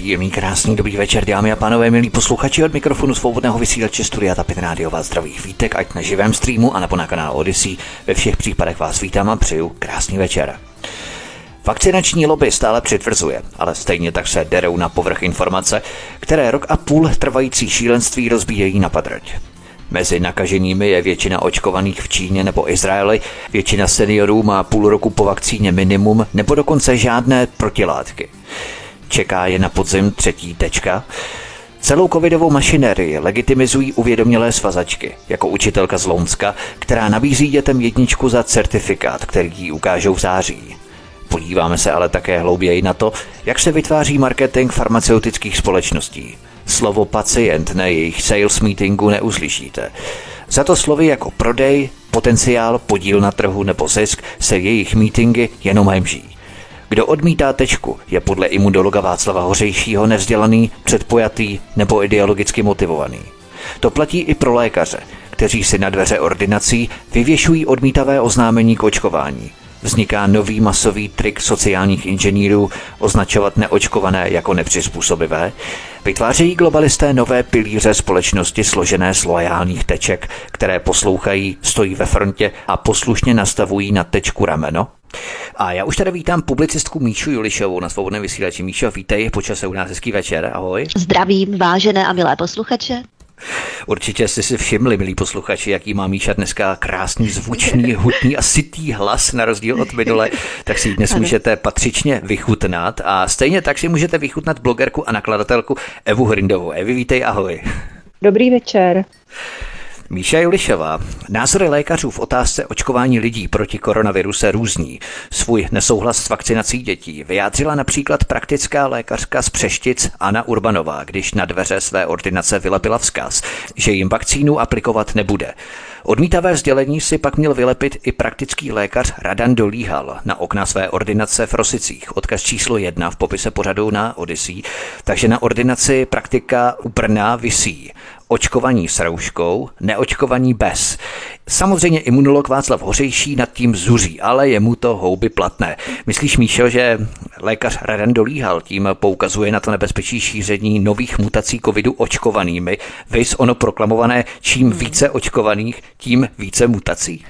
Příjemný, krásný, dobrý večer, dámy a pánové, milí posluchači od mikrofonu svobodného vysílače Studia Tapin Radio vás zdraví vítek, ať na živém streamu a nebo na kanálu Odyssey. Ve všech případech vás vítám a přeju krásný večer. Vakcinační lobby stále přitvrzuje, ale stejně tak se derou na povrch informace, které rok a půl trvající šílenství rozbíjejí na padrť. Mezi nakaženými je většina očkovaných v Číně nebo Izraeli, většina seniorů má půl roku po vakcíně minimum nebo dokonce žádné protilátky. Čeká je na podzim třetí tečka. Celou covidovou mašinérii legitimizují uvědomělé svazačky, jako učitelka z Lounska, která nabízí dětem jedničku za certifikát, který jí ukážou v září. Podíváme se ale také hlouběji na to, jak se vytváří marketing farmaceutických společností. Slovo pacient na jejich sales meetingu neuslyšíte. Za to slovy jako prodej, potenciál, podíl na trhu nebo zisk se jejich meetingy jenom hemží. Kdo odmítá tečku, je podle imunologa Václava Hořejšího nevzdělaný, předpojatý nebo ideologicky motivovaný. To platí i pro lékaře, kteří si na dveře ordinací vyvěšují odmítavé oznámení k očkování. Vzniká nový masový trik sociálních inženýrů označovat neočkované jako nepřizpůsobivé. Vytvářejí globalisté nové pilíře společnosti složené z loajálních teček, které poslouchají, stojí ve frontě a poslušně nastavují na tečku rameno. A já už tady vítám publicistku Míšu Julišovou na svobodném vysílači. Míšo, vítej, počase u nás hezký večer, ahoj. Zdravím, vážené a milé posluchače. Určitě jste si všimli, milí posluchači, jaký má Míša dneska krásný, zvučný, hutný a sytý hlas na rozdíl od minule, tak si ji dnes ano. můžete patřičně vychutnat a stejně tak si můžete vychutnat blogerku a nakladatelku Evu Hrindovou. Evi, vítej, ahoj. Dobrý večer. Míša Julišová. Názory lékařů v otázce očkování lidí proti koronaviru se různí. Svůj nesouhlas s vakcinací dětí vyjádřila například praktická lékařka z Přeštic Anna Urbanová, když na dveře své ordinace vylepila vzkaz, že jim vakcínu aplikovat nebude. Odmítavé sdělení si pak měl vylepit i praktický lékař Radan Dolíhal na okna své ordinace v Rosicích. Odkaz číslo jedna v popise pořadu na Odyssey. Takže na ordinaci praktika u Brna visí očkovaní s rouškou, neočkovaní bez. Samozřejmě imunolog Václav Hořejší nad tím zuří, ale je mu to houby platné. Myslíš, Míšo, že lékař Radan Dolíhal tím poukazuje na to nebezpečí šíření nových mutací covidu očkovanými, vys ono proklamované, čím více očkovaných, tím více mutací?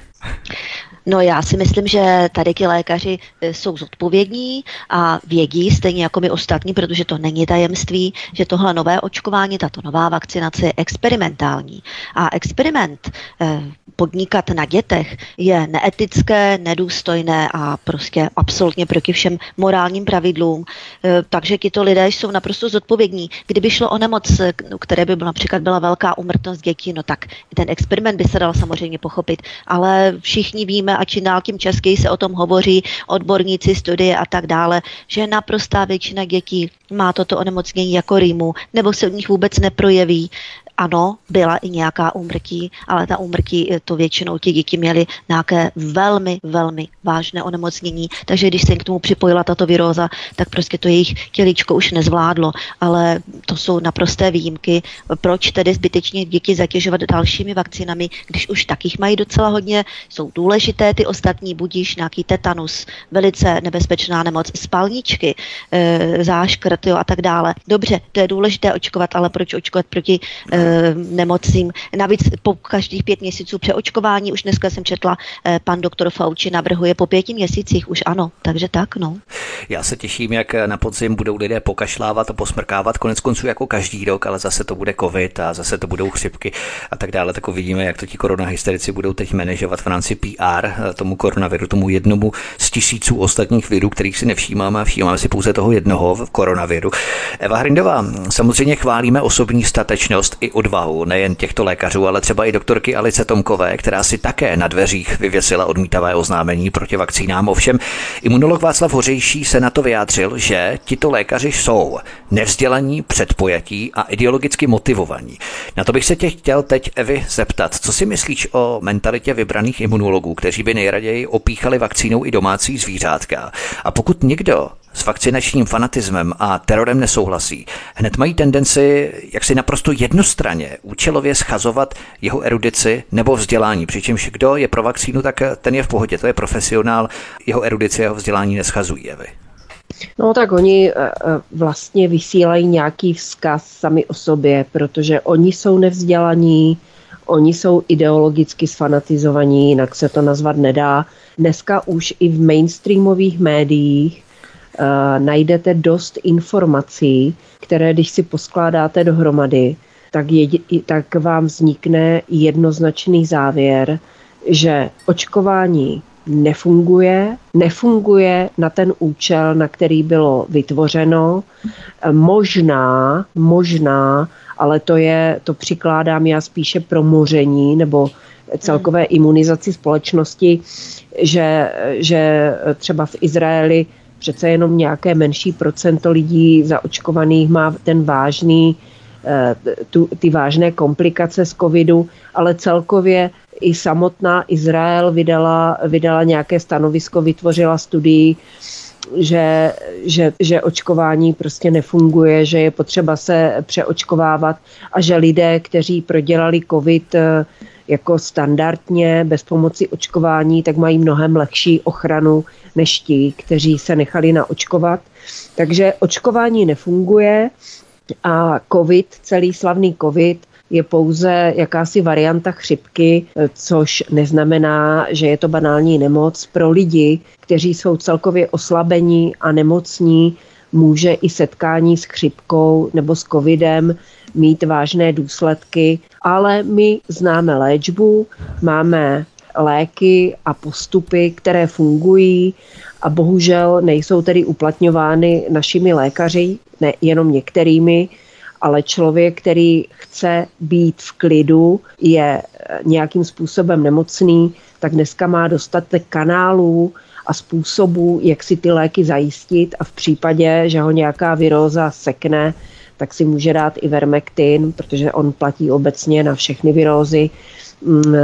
No já si myslím, že tady ti lékaři e, jsou zodpovědní a vědí, stejně jako my ostatní, protože to není tajemství, že tohle nové očkování, tato nová vakcinace je experimentální. A experiment e, podnikat na dětech je neetické, nedůstojné a prostě absolutně proti všem morálním pravidlům. E, takže tito lidé jsou naprosto zodpovědní. Kdyby šlo o nemoc, které by byla například byla velká umrtnost dětí, no tak ten experiment by se dal samozřejmě pochopit. Ale všichni víme, a čím dál tím česky se o tom hovoří, odborníci, studie a tak dále, že naprostá většina dětí má toto onemocnění jako rýmu, nebo se u nich vůbec neprojeví ano, byla i nějaká úmrtí, ale ta úmrtí eh, to většinou ti děti měly nějaké velmi, velmi vážné onemocnění, takže když se k tomu připojila tato viróza, tak prostě to jejich těličko už nezvládlo, ale to jsou naprosté výjimky. Proč tedy zbytečně děti zatěžovat dalšími vakcinami, když už takých mají docela hodně, jsou důležité ty ostatní, budíš nějaký tetanus, velice nebezpečná nemoc, spalničky, e, záškrt jo, a tak dále. Dobře, to je důležité očkovat, ale proč očkovat proti e, Eh, nemocím. Navíc po každých pět měsíců přeočkování, už dneska jsem četla, eh, pan doktor Fauci navrhuje po pěti měsících, už ano, takže tak, no. Já se těším, jak na podzim budou lidé pokašlávat a posmrkávat, konec konců jako každý rok, ale zase to bude covid a zase to budou chřipky a tak dále, tak uvidíme, jak to ti koronahysterici budou teď manažovat v rámci PR eh, tomu koronaviru, tomu jednomu z tisíců ostatních virů, kterých si nevšímáme a všímáme si pouze toho jednoho v koronaviru. Eva Hrindová, samozřejmě chválíme osobní statečnost i odvahu nejen těchto lékařů, ale třeba i doktorky Alice Tomkové, která si také na dveřích vyvěsila odmítavé oznámení proti vakcínám. Ovšem, imunolog Václav Hořejší se na to vyjádřil, že tito lékaři jsou nevzdělaní, předpojatí a ideologicky motivovaní. Na to bych se tě chtěl teď, Evi, zeptat. Co si myslíš o mentalitě vybraných imunologů, kteří by nejraději opíchali vakcínou i domácí zvířátka? A pokud někdo s vakcinačním fanatismem a terorem nesouhlasí, hned mají tendenci jak si naprosto jednostranně účelově schazovat jeho erudici nebo vzdělání. Přičemž kdo je pro vakcínu, tak ten je v pohodě, to je profesionál, jeho erudici, jeho vzdělání neschazují. Jevy. No tak oni eh, eh, vlastně vysílají nějaký vzkaz sami o sobě, protože oni jsou nevzdělaní, oni jsou ideologicky sfanatizovaní, jinak se to nazvat nedá. Dneska už i v mainstreamových médiích najdete dost informací, které když si poskládáte dohromady, tak, je, tak vám vznikne jednoznačný závěr, že očkování nefunguje, nefunguje na ten účel, na který bylo vytvořeno. Možná, možná, ale to je, to přikládám já spíše pro moření nebo celkové imunizaci společnosti, že, že třeba v Izraeli přece jenom nějaké menší procento lidí zaočkovaných má ten vážný, eh, tu, ty vážné komplikace z covidu, ale celkově i samotná Izrael vydala, vydala nějaké stanovisko, vytvořila studii, že, že, že očkování prostě nefunguje, že je potřeba se přeočkovávat a že lidé, kteří prodělali covid eh, jako standardně bez pomoci očkování, tak mají mnohem lehší ochranu než ti, kteří se nechali naočkovat. Takže očkování nefunguje a covid, celý slavný covid, je pouze jakási varianta chřipky, což neznamená, že je to banální nemoc. Pro lidi, kteří jsou celkově oslabení a nemocní, může i setkání s chřipkou nebo s covidem mít vážné důsledky, ale my známe léčbu, máme léky a postupy, které fungují a bohužel nejsou tedy uplatňovány našimi lékaři, ne jenom některými, ale člověk, který chce být v klidu, je nějakým způsobem nemocný, tak dneska má dostatek kanálů a způsobů, jak si ty léky zajistit a v případě, že ho nějaká viróza sekne, tak si může dát i vermektin, protože on platí obecně na všechny virózy, mm,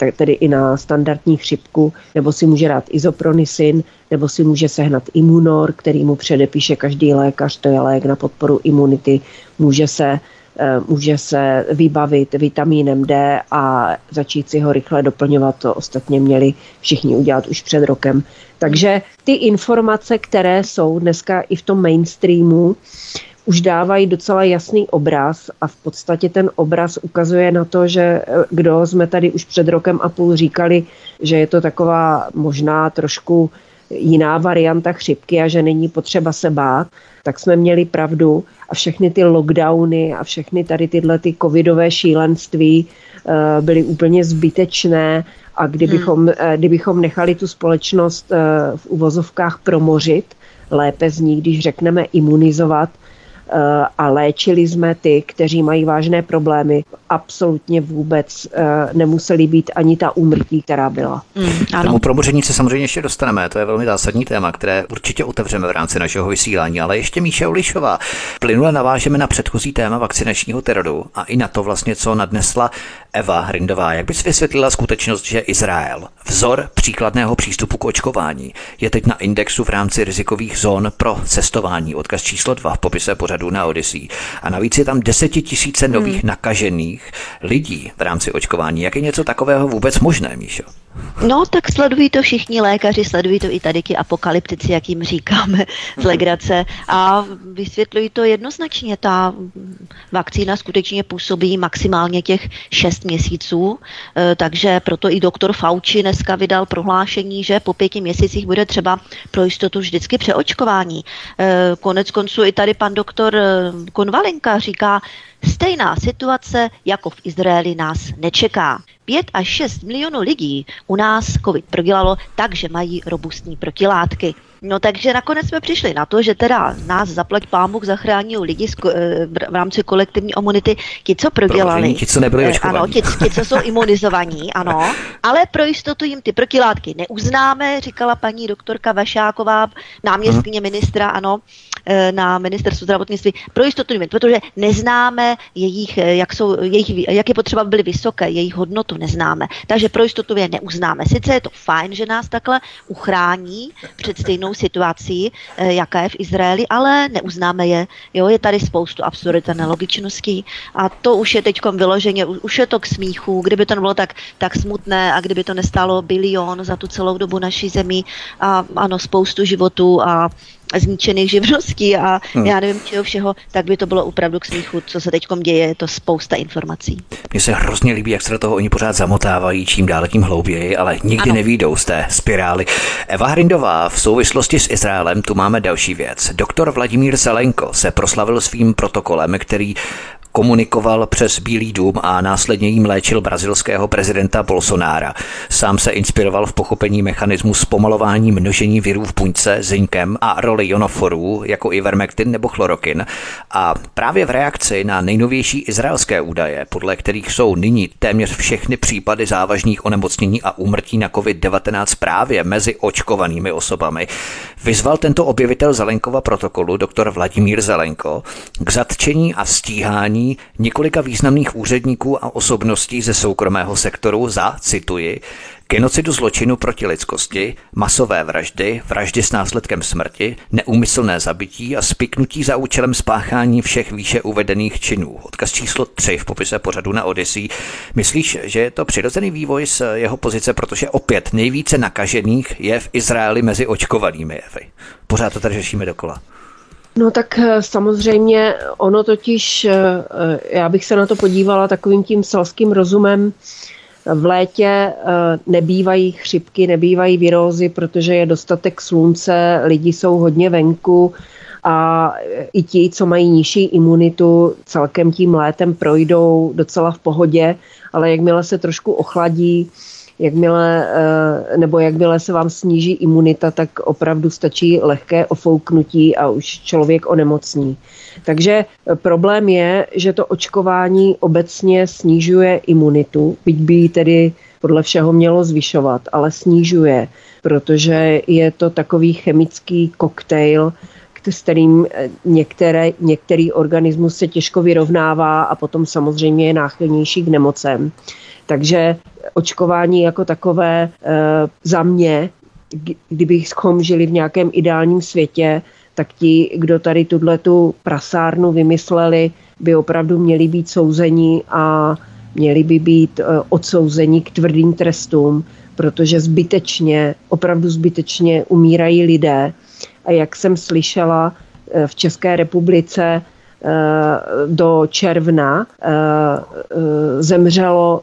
eh, tedy i na standardní chřipku, nebo si může dát izopronisin, nebo si může sehnat imunor, který mu předepíše každý lékař, to je lék na podporu imunity, může se eh, může se vybavit vitamínem D a začít si ho rychle doplňovat. To ostatně měli všichni udělat už před rokem. Takže ty informace, které jsou dneska i v tom mainstreamu, už dávají docela jasný obraz a v podstatě ten obraz ukazuje na to, že eh, kdo jsme tady už před rokem a půl říkali, že je to taková možná trošku jiná varianta chřipky a že není potřeba se bát, tak jsme měli pravdu a všechny ty lockdowny a všechny tady tyhle ty covidové šílenství eh, byly úplně zbytečné a kdybychom, hmm. Eh, kdybychom nechali tu společnost v uvozovkách promořit, lépe z ní, když řekneme imunizovat, a léčili jsme ty, kteří mají vážné problémy. Absolutně vůbec eh, nemuseli být ani ta úmrtí, která byla. Mm, ano. Tomu promoření se samozřejmě ještě dostaneme. To je velmi zásadní téma, které určitě otevřeme v rámci našeho vysílání. Ale ještě Míše Ulišová. Plynule navážeme na předchozí téma vakcinačního teroru a i na to vlastně, co nadnesla Eva Hrindová. Jak bys vysvětlila skutečnost, že Izrael, vzor příkladného přístupu k očkování, je teď na indexu v rámci rizikových zón pro cestování. Odkaz číslo 2 v popise pořadu pořadu na Odyssey. A navíc je tam desetitisíce nových hmm. nakažených lidí v rámci očkování. Jak je něco takového vůbec možné, Míšo? No, tak sledují to všichni lékaři, sledují to i tady ti apokalyptici, jak jim říkáme z legrace a vysvětlují to jednoznačně. Ta vakcína skutečně působí maximálně těch 6 měsíců, e, takže proto i doktor Fauci dneska vydal prohlášení, že po pěti měsících bude třeba pro jistotu vždycky přeočkování. E, konec konců i tady pan doktor e, Konvalinka říká, Stejná situace jako v Izraeli nás nečeká. 5 až 6 milionů lidí u nás COVID prodělalo tak, že mají robustní protilátky. No takže nakonec jsme přišli na to, že teda nás zaplať pámuk zachrání lidi eh, v rámci kolektivní imunity, ti, co prodělali. ti, co nebyli očkovaní. Ano, ti, ti, co jsou imunizovaní, ano, ale pro jistotu jim ty protilátky neuznáme, říkala paní doktorka Vašáková, náměstkyně ministra, ano, na ministerstvu zdravotnictví, pro jistotu jim, protože neznáme jejich, jak, jsou, jejich, jak je potřeba byly vysoké, jejich hodnotu neznáme. Takže pro jistotu je neuznáme. Sice je to fajn, že nás takhle uchrání před stejnou situací, eh, jaká je v Izraeli, ale neuznáme je. Jo, je tady spoustu absurdit a nelogičností. A to už je teď vyloženě, už je to k smíchu, kdyby to nebylo tak, tak smutné a kdyby to nestálo bilion za tu celou dobu naší zemi a ano, spoustu životů a zničených živností a hmm. já nevím čeho všeho, tak by to bylo opravdu k smíchu, co se teď děje, je to spousta informací. Mně se hrozně líbí, jak se do toho oni pořád zamotávají, čím dále tím hlouběji, ale nikdy ano. nevídou z té spirály. Eva Hrindová, v souvislosti s Izraelem tu máme další věc. Doktor Vladimír Zelenko se proslavil svým protokolem, který komunikoval přes Bílý dům a následně jim léčil brazilského prezidenta Bolsonára. Sám se inspiroval v pochopení mechanismu zpomalování množení virů v buňce zinkem a roli jonoforů jako ivermectin nebo chlorokin. A právě v reakci na nejnovější izraelské údaje, podle kterých jsou nyní téměř všechny případy závažných onemocnění a úmrtí na COVID-19 právě mezi očkovanými osobami, vyzval tento objevitel Zelenkova protokolu doktor Vladimír Zelenko k zatčení a stíhání několika významných úředníků a osobností ze soukromého sektoru za, cituji, genocidu zločinu proti lidskosti, masové vraždy, vraždy s následkem smrti, neúmyslné zabití a spiknutí za účelem spáchání všech výše uvedených činů. Odkaz číslo 3 v popise pořadu na Odyssey. Myslíš, že je to přirozený vývoj z jeho pozice, protože opět nejvíce nakažených je v Izraeli mezi očkovanými jevy? Pořád to tady řešíme dokola. No tak eh, samozřejmě ono totiž, eh, eh, já bych se na to podívala takovým tím selským rozumem, v létě nebývají chřipky, nebývají virózy, protože je dostatek slunce, lidi jsou hodně venku a i ti, co mají nižší imunitu, celkem tím létem projdou docela v pohodě, ale jakmile se trošku ochladí, jakmile, eh, nebo jakmile se vám sníží imunita, tak opravdu stačí lehké ofouknutí a už člověk onemocní. Takže eh, problém je, že to očkování obecně snižuje imunitu, byť by ji tedy podle všeho mělo zvyšovat, ale snižuje, protože je to takový chemický koktejl, s kterým eh, některé, některý organismus se těžko vyrovnává a potom samozřejmě je náchylnější k nemocem. Takže očkování jako takové eh, za mě, kdybychom žili v nějakém ideálním světě, tak ti, kdo tady tuhle tu prasárnu vymysleli, by opravdu měli být souzeni a měli by být eh, odsouzeni k tvrdým trestům, protože zbytečně, opravdu zbytečně umírají lidé. A jak jsem slyšela, eh, v České republice do června eh, eh, zemřelo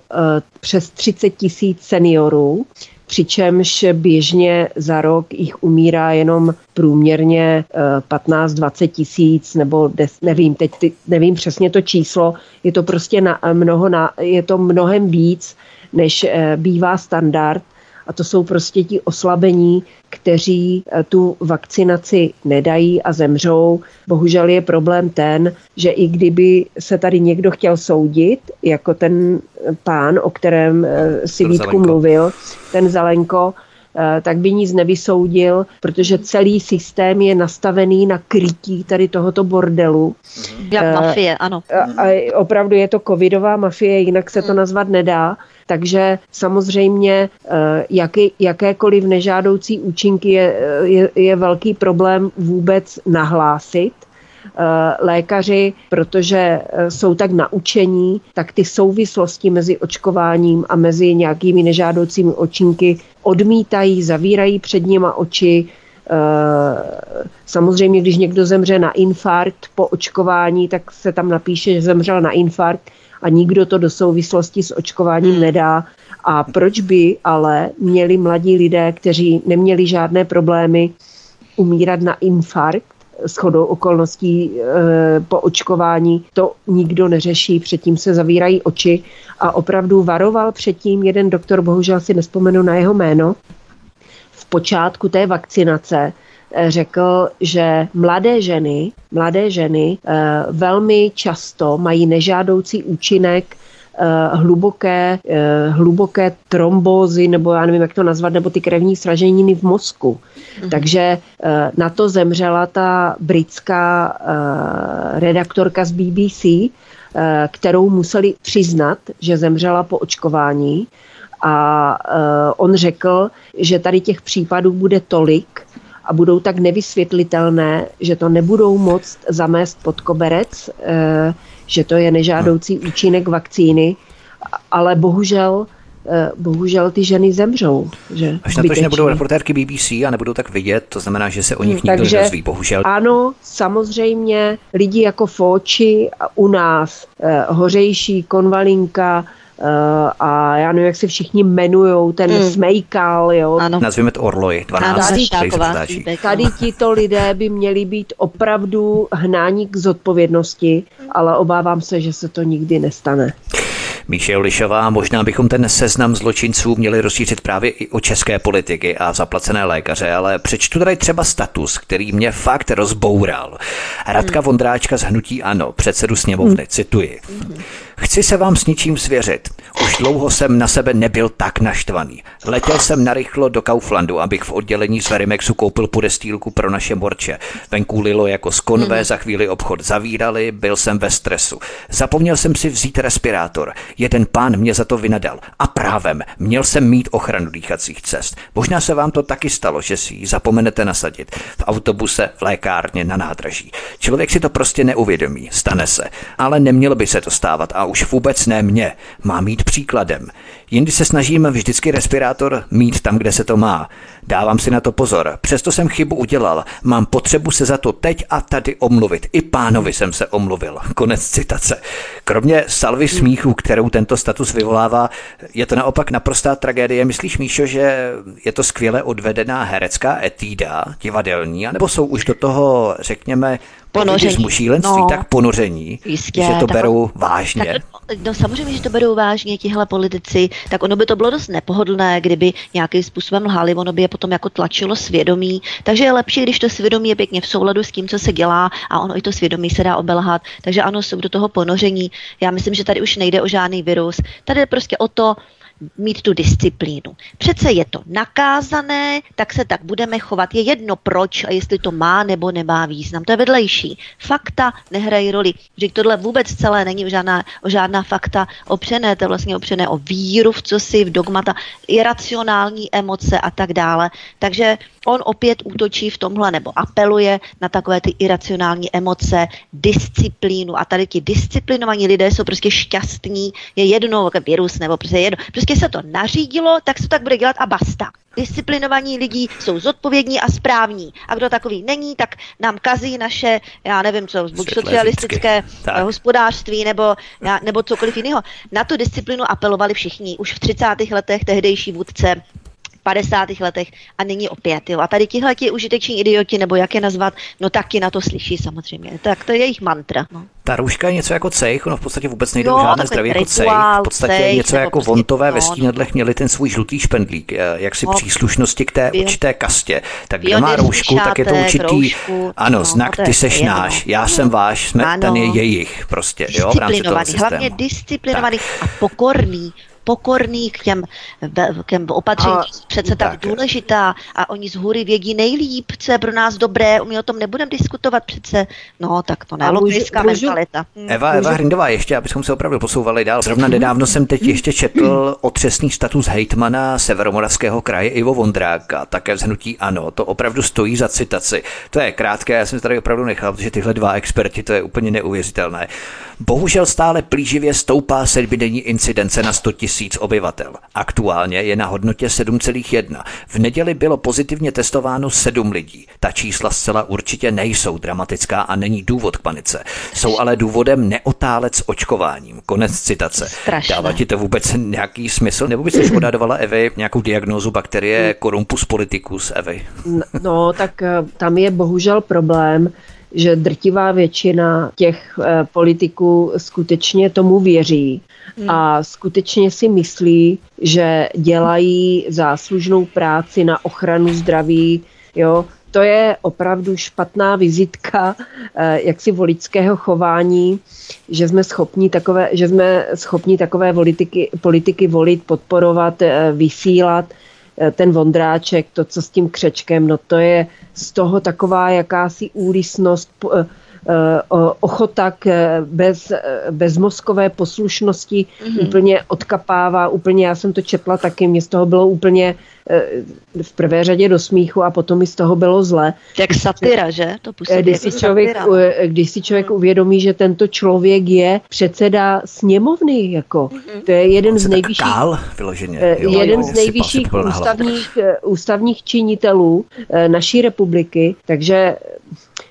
přes 30 tisíc seniorů, přičemž běžně za rok jich umírá jenom průměrně 15-20 tisíc, nebo nevím, teď nevím přesně to číslo, je to prostě na, mnoho, na, je to mnohem víc, než bývá standard a to jsou prostě ti oslabení, kteří eh, tu vakcinaci nedají a zemřou. Bohužel je problém ten, že i kdyby se tady někdo chtěl soudit, jako ten pán, o kterém eh, si Vítku mluvil, ten Zelenko, eh, tak by nic nevysoudil, protože celý systém je nastavený na krytí tady tohoto bordelu. Jak mafie, ano. A, a opravdu je to covidová mafie, jinak se to hmm. nazvat nedá. Takže samozřejmě eh, jaký, jakékoliv nežádoucí účinky je, je, je velký problém vůbec nahlásit eh, lékaři, protože eh, jsou tak naučení, tak ty souvislosti mezi očkováním a mezi nějakými nežádoucími očinky odmítají, zavírají před nima oči. Samozřejmě, když někdo zemře na infarkt po očkování, tak se tam napíše, že zemřel na infarkt, a nikdo to do souvislosti s očkováním hmm. nedá. A proč by ale měli mladí lidé, kteří neměli žádné problémy, umírat na infarkt, s chodou okolností e, po očkování, to nikdo neřeší, předtím se zavírají oči a opravdu varoval předtím jeden doktor, bohužel si nespomenu na jeho jméno, v počátku té vakcinace, eh, řekl, že mladé ženy, mladé ženy eh, velmi často mají nežádoucí účinek hluboké, hluboké trombózy, nebo já nevím, jak to nazvat, nebo ty krevní sraženiny v mozku. Mm. Takže na to zemřela ta britská redaktorka z BBC, kterou museli přiznat, že zemřela po očkování a on řekl, že tady těch případů bude tolik a budou tak nevysvětlitelné, že to nebudou moct zamést pod koberec, že to je nežádoucí účinek vakcíny, ale bohužel eh, bohužel ty ženy zemřou. Že? Až na to, že nebudou reportérky BBC a nebudou tak vidět, to znamená, že se o nich nikdo Takže, nedozví, bohužel. Ano, samozřejmě lidi jako Fóči u nás, eh, Hořejší, Konvalinka, a já nevím, jak se všichni jmenují, ten mm. Smejkal, jo. Ano. Nazvíme to Orloj, 12. Tady, tady tito lidé by měli být opravdu hnáni k zodpovědnosti, ale obávám se, že se to nikdy nestane. Míše Olišová, možná bychom ten seznam zločinců měli rozšířit právě i o české politiky a zaplacené lékaře, ale přečtu tady třeba status, který mě fakt rozboural. Radka hmm. Vondráčka z Hnutí Ano, předsedu sněmovny, hmm. cituji. Hmm. Chci se vám s ničím svěřit. Už dlouho jsem na sebe nebyl tak naštvaný. Letěl jsem narychlo do Kauflandu, abych v oddělení z Verimexu koupil podestýlku pro naše morče. Venku lilo jako z konvé, hmm. za chvíli obchod zavírali, byl jsem ve stresu. Zapomněl jsem si vzít respirátor. Jeden pán mě za to vynadal. A právem, měl jsem mít ochranu dýchacích cest. Možná se vám to taky stalo, že si ji zapomenete nasadit. V autobuse, v lékárně, na nádraží. Člověk si to prostě neuvědomí, stane se. Ale nemělo by se to stávat a už vůbec ne mě. Má mít příkladem. Jindy se snažím vždycky respirátor mít tam, kde se to má. Dávám si na to pozor. Přesto jsem chybu udělal. Mám potřebu se za to teď a tady omluvit. I pánovi jsem se omluvil. Konec citace. Kromě salvy smíchu, kterou tento status vyvolává, je to naopak naprostá tragédie. Myslíš, Míšo, že je to skvěle odvedená herecká etída, divadelní, anebo jsou už do toho, řekněme, ponoření. šílenství, no, tak ponoření, jistě, že to tak, berou vážně. Tak, no samozřejmě, že to berou vážně tihle politici, tak ono by to bylo dost nepohodlné, kdyby nějakým způsobem lhali, ono by je potom jako tlačilo svědomí, takže je lepší, když to svědomí je pěkně v souladu s tím, co se dělá a ono i to svědomí se dá obelhat, takže ano, jsou do toho ponoření. Já myslím, že tady už nejde o žádný virus, tady je prostě o to, mít tu disciplínu. Přece je to nakázané, tak se tak budeme chovat. Je jedno proč a jestli to má nebo nemá význam. To je vedlejší. Fakta nehrají roli. Že tohle vůbec celé není žádná, žádná fakta opřené, to je vlastně opřené o víru v co si, v dogmata, iracionální emoce a tak dále. Takže on opět útočí v tomhle nebo apeluje na takové ty iracionální emoce, disciplínu a tady ti disciplinovaní lidé jsou prostě šťastní, je jedno, virus nebo prostě jedno, prostě se to nařídilo, tak se to tak bude dělat a basta. Disciplinovaní lidi jsou zodpovědní a správní. A kdo takový není, tak nám kazí naše, já nevím co, buď socialistické tak. hospodářství nebo, nebo cokoliv jiného. Na tu disciplinu apelovali všichni. Už v 30. letech tehdejší vůdce 50. letech a nyní opět. Jo. A tady tihle ti užiteční idioti, nebo jak je nazvat, no taky na to slyší samozřejmě. Tak to je jejich mantra. No. Ta rouška je něco jako cejch, ono v podstatě vůbec nejde o žádné zdraví jako cejch. V podstatě cejch, něco jako prostě vontové ve stínadlech měli ten svůj žlutý špendlík, eh, jak si no, příslušnosti k té určité kastě. Tak kdo má roušku, tak je to určitý, roušku, ano, no, znak, ty seš náš, já jsem váš, jsme, ano. ten je jejich prostě, jo, v rámci toho systému. Hlavně disciplinovaný a pokorný, pokorný k těm, k těm opatření, a, přece tak, tak důležitá a oni z hůry vědí nejlíp, co je pro nás dobré, my o tom nebudeme diskutovat přece. No, tak to ne, logická mentalita. Hm. Eva, Eva Hrindová, ještě, abychom se opravdu posouvali dál. Zrovna nedávno jsem teď ještě četl otřesný status hejtmana Severomoravského kraje Ivo Vondráka, také vzhnutí ano, to opravdu stojí za citaci. To je krátké, já jsem tady opravdu nechal, protože tyhle dva experti, to je úplně neuvěřitelné. Bohužel stále plíživě stoupá sedmidenní incidence na 100 tisíc obyvatel. Aktuálně je na hodnotě 7,1. V neděli bylo pozitivně testováno 7 lidí. Ta čísla zcela určitě nejsou dramatická a není důvod k panice. Jsou ale důvodem neotálec očkováním. Konec citace. Strašné. Dává ti to vůbec nějaký smysl? Nebo byste odhadovala Evy nějakou diagnózu bakterie Corumpus politicus Evy? No, tak eh, tam je bohužel problém, že drtivá většina těch eh, politiků skutečně tomu věří. A skutečně si myslí, že dělají záslužnou práci na ochranu zdraví, jo, to je opravdu špatná vizitka eh, jaksi voličského chování, že jsme schopni takové, že jsme schopni takové politiky, politiky volit, podporovat, eh, vysílat eh, ten Vondráček, to, co s tím křečkem, no to je z toho taková jakási úlisnost, Eh, ochota k eh, bez, eh, bezmozkové poslušnosti mm-hmm. úplně odkapává, úplně, já jsem to četla taky, mě z toho bylo úplně v prvé řadě do smíchu a potom mi z toho bylo zle. Jak satyra, že? To působí když, si člověk, satyra. když si člověk mm. uvědomí, že tento člověk je předseda sněmovny, jako, mm-hmm. to je jeden z nejvyšších, kál, vyloženě, jo, jeden jo, z nejvyšších ústavních, ústavních činitelů naší republiky, takže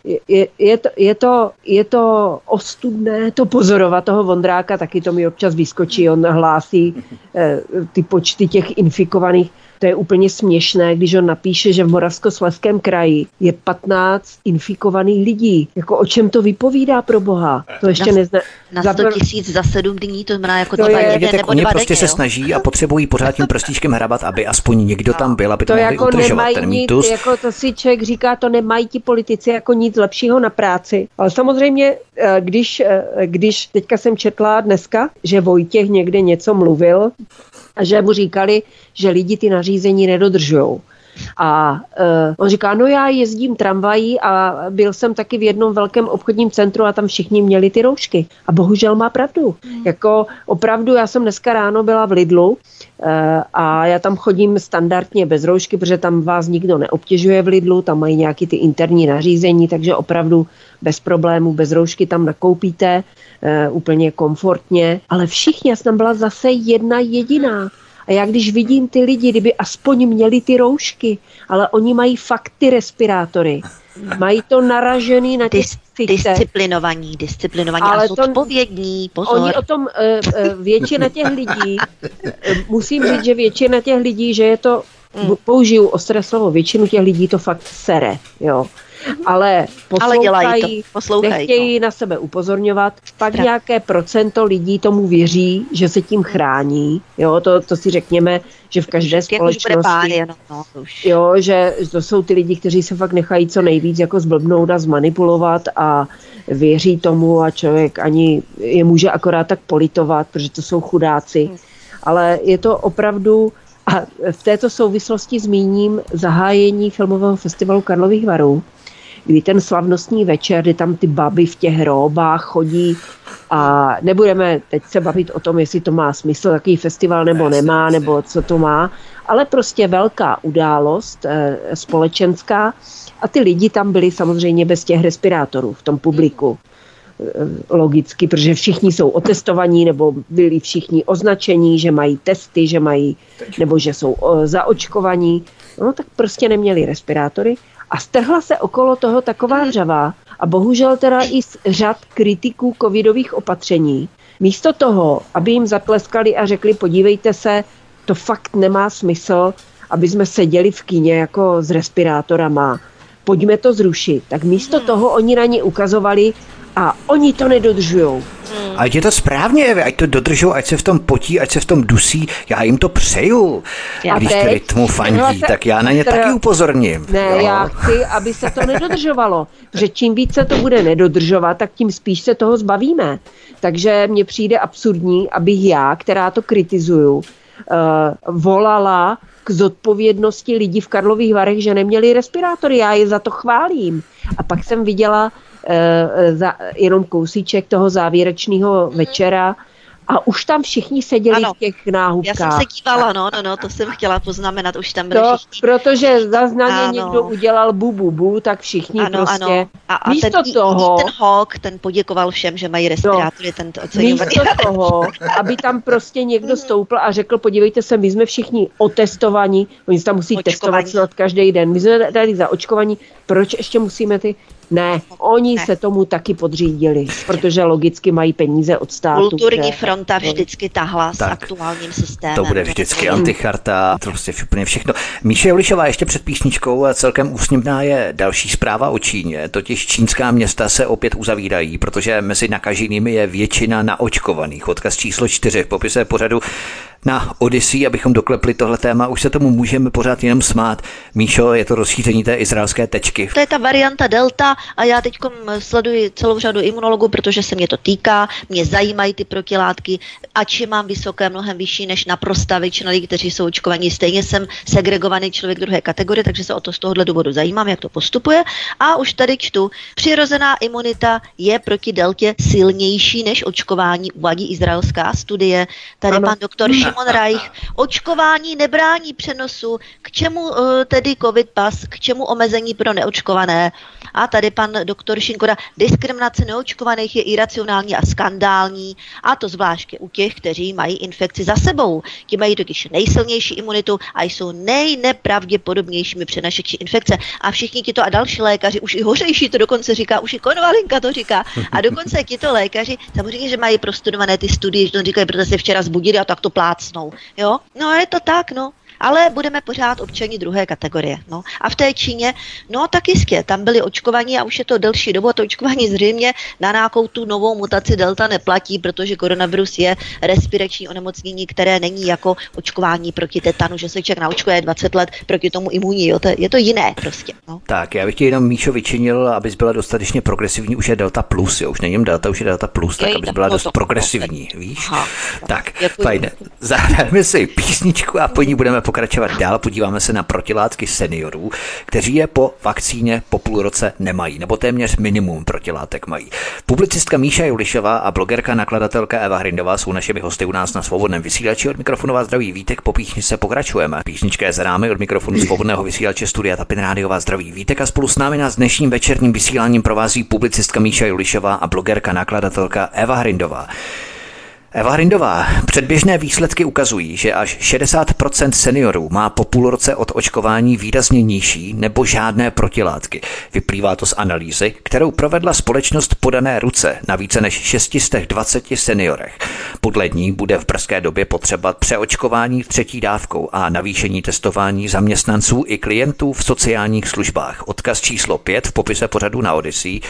je, je, to, je, to, je to ostudné to pozorovat toho Vondráka, taky to mi občas vyskočí, on hlásí eh, ty počty těch infikovaných to je úplně směšné, když on napíše, že v Moravskoslezském kraji je 15 infikovaných lidí. Jako o čem to vypovídá pro boha? To ještě nezná. Na 100 tisíc za 7 dní, to znamená jako to, to je, jeden nebo oni prostě denně, se jo? snaží a potřebují pořád tím prstíčkem hrabat, aby aspoň někdo tam byl, aby to, to mohli jako udržovat ten mýtus. Jako to si člověk říká, to nemají ti politici jako nic lepšího na práci. Ale samozřejmě, eh, když, eh, když teďka jsem četla dneska, že Vojtěch někde něco mluvil, a že mu říkali, že lidi ty nařízení nedodržují. A uh, on říká, no já jezdím tramvají a byl jsem taky v jednom velkém obchodním centru a tam všichni měli ty roušky. A bohužel má pravdu. Mm. Jako opravdu, já jsem dneska ráno byla v Lidlu uh, a já tam chodím standardně bez roušky, protože tam vás nikdo neobtěžuje v Lidlu, tam mají nějaký ty interní nařízení, takže opravdu bez problémů, bez roušky tam nakoupíte uh, úplně komfortně. Ale všichni, já jsem tam byla zase jedna jediná a já když vidím ty lidi, kdyby aspoň měli ty roušky, ale oni mají fakt ty respirátory. Mají to naražený na těch Dis, Disciplinovaní, disciplinovaní ale a zodpovědní, pozor. Oni o tom, eh, eh, většina těch lidí, eh, musím říct, že většina těch lidí, že je to, mm. použiju ostré slovo, většinu těch lidí to fakt sere, jo ale poslouchají, ale to, poslouchají nechtějí to. na sebe upozorňovat, pak Prav. nějaké procento lidí tomu věří, že se tím chrání, jo, to, to si řekněme, že v každé společnosti, no, jo, že to jsou ty lidi, kteří se fakt nechají co nejvíc jako zblbnout a zmanipulovat a věří tomu a člověk ani je může akorát tak politovat, protože to jsou chudáci. Hmm. Ale je to opravdu a v této souvislosti zmíním zahájení filmového festivalu Karlových varů, kdy ten slavnostní večer, kdy tam ty baby v těch hrobách chodí a nebudeme teď se bavit o tom, jestli to má smysl, takový festival nebo nemá, nebo co to má, ale prostě velká událost e, společenská. A ty lidi tam byli samozřejmě bez těch respirátorů v tom publiku. Eh, logicky, protože všichni jsou otestovaní nebo byli všichni označení, že mají testy, že mají, nebo že jsou zaočkovaní, no tak prostě neměli respirátory a strhla se okolo toho taková hřava a bohužel teda i z řad kritiků covidových opatření. Místo toho, aby jim zatleskali a řekli, podívejte se, to fakt nemá smysl, aby jsme seděli v kíně jako s respirátorama, pojďme to zrušit. Tak místo toho oni na ně ukazovali a oni to nedodržují. Hmm. A je to správně, ať to dodržou, ať se v tom potí, ať se v tom dusí, já jim to přeju. Já Když teď, rytmu fandí, tak já na ně taky upozorním. Ne, jo. já chci, aby se to nedodržovalo, že čím více to bude nedodržovat, tak tím spíš se toho zbavíme. Takže mně přijde absurdní, abych já, která to kritizuju, uh, volala k zodpovědnosti lidí v Karlových Varech, že neměli respirátory. Já je za to chválím. A pak jsem viděla za, jenom kousíček toho závěrečného mm-hmm. večera a už tam všichni seděli ano. v těch náhubkách. Já jsem se dívala, no, no, no, to jsem chtěla poznamenat, už tam byli to, všichni. Protože za někdo udělal bu, bu, bu, tak všichni ano, prostě. Ano. A, a místo ten, toho... Ten hok, ten poděkoval všem, že mají respirátory, no, ten oceňovaný. Místo toho, aby tam prostě někdo stoupl a řekl, podívejte se, my jsme všichni otestovaní, oni se tam musí Očkovaní. testovat snad každý den, my jsme tady za očkovaní, proč ještě musíme ty ne, oni ne. se tomu taky podřídili, protože logicky mají peníze od státu. Kulturní že... fronta vždycky tahla tak, s aktuálním systémem. To bude vždycky anticharta, to prostě úplně všechno. Míše Julišová ještě před písničkou celkem úsměvná je další zpráva o Číně, totiž čínská města se opět uzavírají, protože mezi nakaženými je většina naočkovaných. Odkaz číslo čtyři v popise pořadu na Odyssey, abychom doklepli tohle téma. Už se tomu můžeme pořád jenom smát. Míšo, je to rozšíření té izraelské tečky. To je ta varianta Delta a já teď sleduji celou řadu imunologů, protože se mě to týká, mě zajímají ty protilátky, ač mám vysoké, mnohem vyšší než naprosta většina lidí, kteří jsou očkovaní. Stejně jsem segregovaný člověk druhé kategorie, takže se o to z tohohle důvodu zajímám, jak to postupuje. A už tady čtu, přirozená imunita je proti deltě silnější než očkování, uvádí izraelská studie. Tady ano. pan doktor Šimon Reich. Očkování nebrání přenosu, k čemu uh, tedy covid pas, k čemu omezení pro neočkované. A tady pan doktor Šinkoda, diskriminace neočkovaných je iracionální a skandální, a to zvláště u těch, kteří mají infekci za sebou. Ti mají totiž nejsilnější imunitu a jsou nejnepravděpodobnějšími přenašeči infekce. A všichni tito a další lékaři, už i hořejší to dokonce říká, už i Konvalinka to říká. A dokonce tito lékaři, samozřejmě, že mají prostudované ty studie, že to říkají, protože se včera zbudili a tak to plácnou. Jo? No je to tak, no ale budeme pořád občani druhé kategorie. No. A v té Číně, no tak jistě, tam byli očkovaní a už je to delší dobu a to očkování zřejmě na nějakou tu novou mutaci delta neplatí, protože koronavirus je respirační onemocnění, které není jako očkování proti tetanu, že se člověk naočkuje 20 let proti tomu imunní, jo, to, je to jiné prostě. No. Tak, já bych ti jenom Míšo vyčinil, abys byla dostatečně progresivní, už je delta plus, jo, už není delta, už je delta plus, tak abys byla no dost progresivní, víš? Aha, tak, fajn. Zahrajeme si písničku a po ní budeme pokračovat dál, podíváme se na protilátky seniorů, kteří je po vakcíně po půl roce nemají, nebo téměř minimum protilátek mají. Publicistka Míša Julišová a blogerka nakladatelka Eva Hrindová jsou našimi hosty u nás na svobodném vysílači. Od mikrofonu vás zdraví Vítek, po se pokračujeme. Písnička je za námi od mikrofonu svobodného vysílače Studia Tapin Rádiová zdraví Vítek a spolu s námi nás dnešním večerním vysíláním provází publicistka Míša Julišová a blogerka nakladatelka Eva Hrindová. Eva Hrindová, předběžné výsledky ukazují, že až 60% seniorů má po půl roce od očkování výrazně nižší nebo žádné protilátky. Vyplývá to z analýzy, kterou provedla společnost podané ruce na více než 620 seniorech. Podle ní bude v brzké době potřeba přeočkování třetí dávkou a navýšení testování zaměstnanců i klientů v sociálních službách. Odkaz číslo 5 v popise pořadu na Odyssey.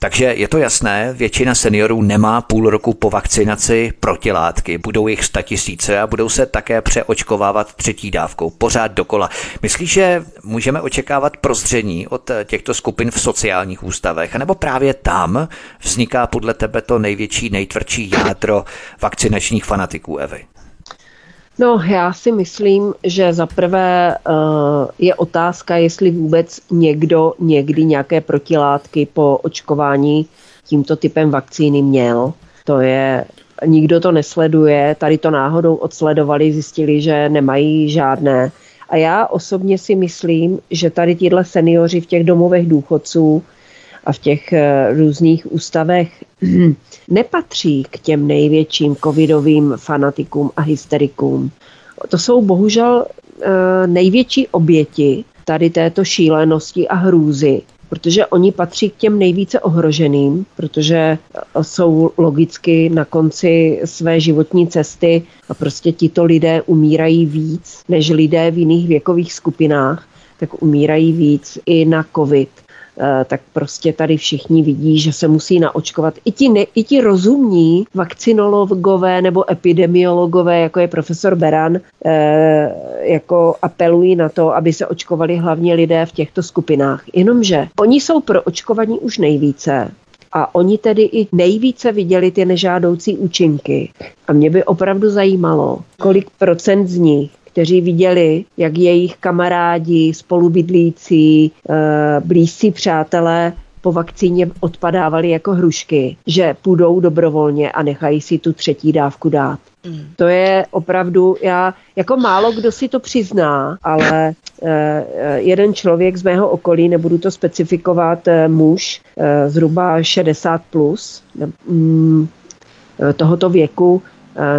Takže je to jasné, většina seniorů nemá půl roku po vakcinaci protilátky, budou jich tisíce a budou se také přeočkovávat třetí dávkou, pořád dokola. Myslíš, že můžeme očekávat prozření od těchto skupin v sociálních ústavech, nebo právě tam vzniká podle tebe to největší, nejtvrdší jádro vakcinačních fanatiků Evy? No, já si myslím, že za prvé uh, je otázka, jestli vůbec někdo někdy nějaké protilátky po očkování tímto typem vakcíny měl. To je, nikdo to nesleduje, tady to náhodou odsledovali, zjistili, že nemají žádné. A já osobně si myslím, že tady tyhle seniori v těch domovech důchodců a v těch eh, různých ústavech nepatří k těm největším covidovým fanatikům a hysterikům. To jsou bohužel eh, největší oběti tady této šílenosti a hrůzy, protože oni patří k těm nejvíce ohroženým, protože eh, jsou logicky na konci své životní cesty a prostě tito lidé umírají víc než lidé v jiných věkových skupinách, tak umírají víc i na covid. Eh, tak prostě tady všichni vidí, že se musí naočkovat. I ti, ne, i ti rozumní vakcinologové nebo epidemiologové, jako je profesor Beran, eh, jako apelují na to, aby se očkovali hlavně lidé v těchto skupinách. Jenomže oni jsou pro očkovaní už nejvíce, a oni tedy i nejvíce viděli ty nežádoucí účinky. A mě by opravdu zajímalo, kolik procent z nich kteří viděli, jak jejich kamarádi, spolubydlící, eh, blízcí přátelé po vakcíně odpadávali jako hrušky, že půjdou dobrovolně a nechají si tu třetí dávku dát. Mm. To je opravdu, já jako málo kdo si to přizná, ale eh, jeden člověk z mého okolí, nebudu to specifikovat, eh, muž, zhruba 60 plus, mm, tohoto věku,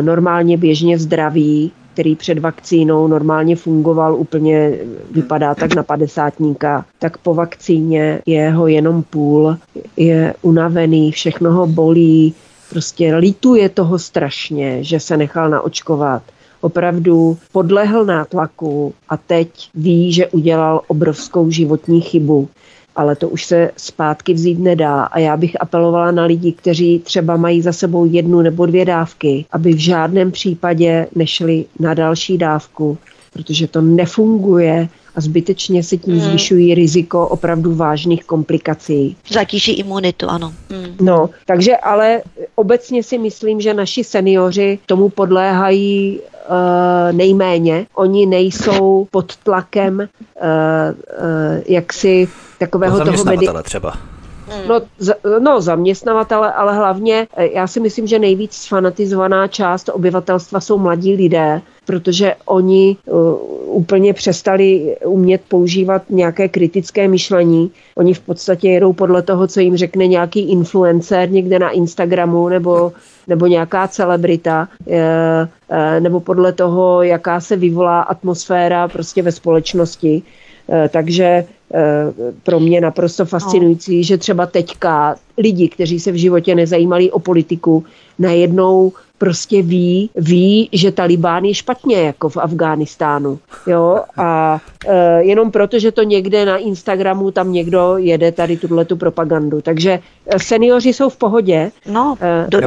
normálně běžně zdravý, který před vakcínou normálně fungoval úplně, vypadá tak na padesátníka, tak po vakcíně je ho jenom půl, je unavený, všechno ho bolí, prostě lituje toho strašně, že se nechal naočkovat. Opravdu podlehl nátlaku a teď ví, že udělal obrovskou životní chybu, ale to už se zpátky vzít nedá. A já bych apelovala na lidi, kteří třeba mají za sebou jednu nebo dvě dávky, aby v žádném případě nešli na další dávku, protože to nefunguje a zbytečně se tím hmm. zvyšují riziko opravdu vážných komplikací. Zatíží imunitu, ano. Hmm. No, takže ale obecně si myslím, že naši seniori tomu podléhají uh, nejméně. Oni nejsou pod tlakem uh, uh, jaksi takového no, toho medi- třeba. No, z, no, zaměstnavatele, ale hlavně já si myslím, že nejvíc sfanatizovaná část obyvatelstva jsou mladí lidé, protože oni uh, úplně přestali umět používat nějaké kritické myšlení. Oni v podstatě jedou podle toho, co jim řekne nějaký influencer někde na Instagramu nebo, nebo nějaká celebrita, e, e, nebo podle toho, jaká se vyvolá atmosféra prostě ve společnosti. Takže pro mě naprosto fascinující, no. že třeba teďka lidi, kteří se v životě nezajímali o politiku, najednou prostě ví, ví, že Talibán je špatně, jako v Afghánistánu. Jo? A e, jenom proto, že to někde na Instagramu tam někdo jede tady tuhle tu propagandu. Takže e, seniori jsou v pohodě. No, e, do,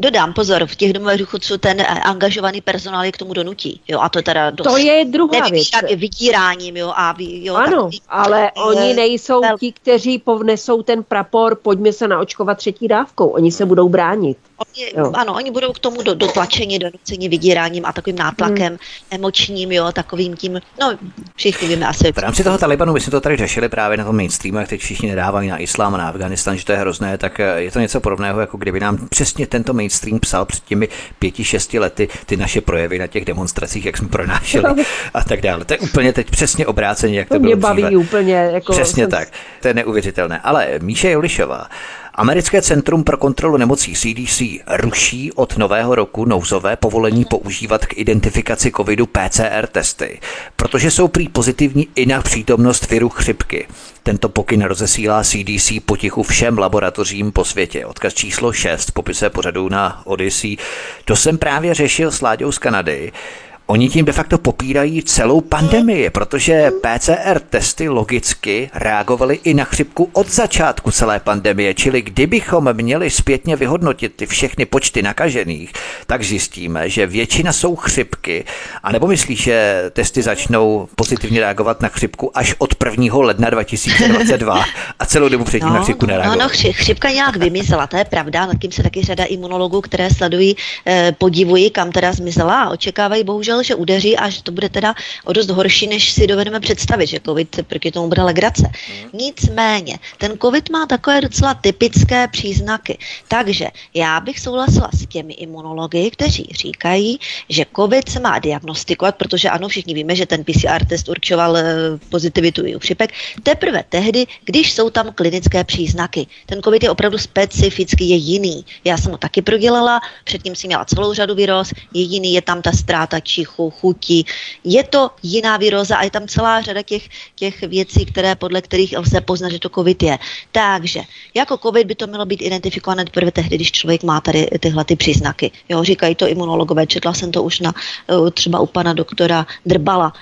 dodám. Pozor, v těch domových důchodců ten angažovaný personál je k tomu donutí. Jo, a to teda dost. To je druhá věc. Je vydíráním, jo, a jo, Ano, takový, ale oni nejsou ti, kteří povnesou ten prapor, pojďme se naočkovat třetí dávkou. Oni se budou bránit. Oni, ano, oni budou k tomu do, dotlačeni, donuceni vydíráním a takovým nátlakem hmm. emočním, jo, takovým tím, no, všichni víme asi. V rámci toho Talibanu, my jsme to tady řešili právě na tom mainstreamu, jak teď všichni nedávají na islám a na Afganistan, že to je hrozné, tak eh, je to něco podobného, jako kdyby nám přesně tento mainstream psal před těmi pěti, šesti lety ty naše projevy na těch demonstracích, jak jsme pronášeli a tak dále. To je úplně teď přesně obráceně, jak to, to bylo mě baví dříve. úplně. Jako přesně jsem... tak. To je neuvěřitelné. Ale Míše Jolišová, Americké centrum pro kontrolu nemocí CDC ruší od nového roku nouzové povolení používat k identifikaci covidu PCR testy, protože jsou prý pozitivní i na přítomnost viru chřipky. Tento pokyn rozesílá CDC potichu všem laboratořím po světě. Odkaz číslo 6 popise pořadu na Odyssey. To jsem právě řešil s Láďou z Kanady. Oni tím de facto popírají celou pandemii, protože PCR testy logicky reagovaly i na chřipku od začátku celé pandemie, čili kdybychom měli zpětně vyhodnotit ty všechny počty nakažených, tak zjistíme, že většina jsou chřipky. A nebo myslíš, že testy začnou pozitivně reagovat na chřipku až od 1. ledna 2022 a celou dobu předtím no, na chřipku nereagovaly? No, no, chřipka nějak vymizela, to je pravda, nad tím se taky řada imunologů, které sledují, eh, podivují, kam teda zmizela a očekávají bohužel že udeří a že to bude teda o dost horší, než si dovedeme představit, že covid proti tomu bude legrace. Mm. Nicméně, ten covid má takové docela typické příznaky. Takže já bych souhlasila s těmi imunology, kteří říkají, že covid se má diagnostikovat, protože ano, všichni víme, že ten PCR test určoval eh, pozitivitu i u chřipek, teprve tehdy, když jsou tam klinické příznaky. Ten covid je opravdu specifický, je jiný. Já jsem ho taky prodělala, předtím si měla celou řadu výroz, je jiný, je tam ta ztráta či čichu, chuti. Je to jiná viróza a je tam celá řada těch, těch věcí, které podle kterých lze poznat, že to COVID je. Takže jako COVID by to mělo být identifikované teprve tehdy, když člověk má tady tyhle ty příznaky. Jo, říkají to imunologové, četla jsem to už na eh, třeba u pana doktora Drbala,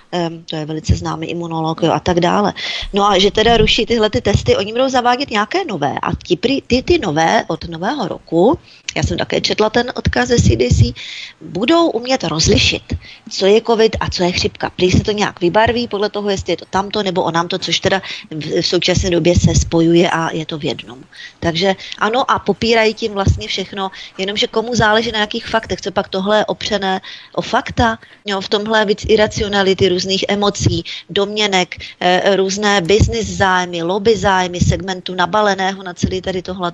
to je velice známý imunolog jo, a tak dále. No a že teda ruší tyhle ty testy, oni budou zavádět nějaké nové a ty, ty, ty nové od nového roku já jsem také četla ten odkaz ze CDC, budou umět rozlišit, co je covid a co je chřipka. Prý se to nějak vybarví podle toho, jestli je to tamto nebo onamto, což teda v současné době se spojuje a je to v jednom. Takže ano a popírají tím vlastně všechno, jenomže komu záleží na jakých faktech, co pak tohle je opřené o fakta, jo, v tomhle víc iracionality, různých emocí, domněnek, e, různé business zájmy, lobby zájmy, segmentu nabaleného na celý tady tohle.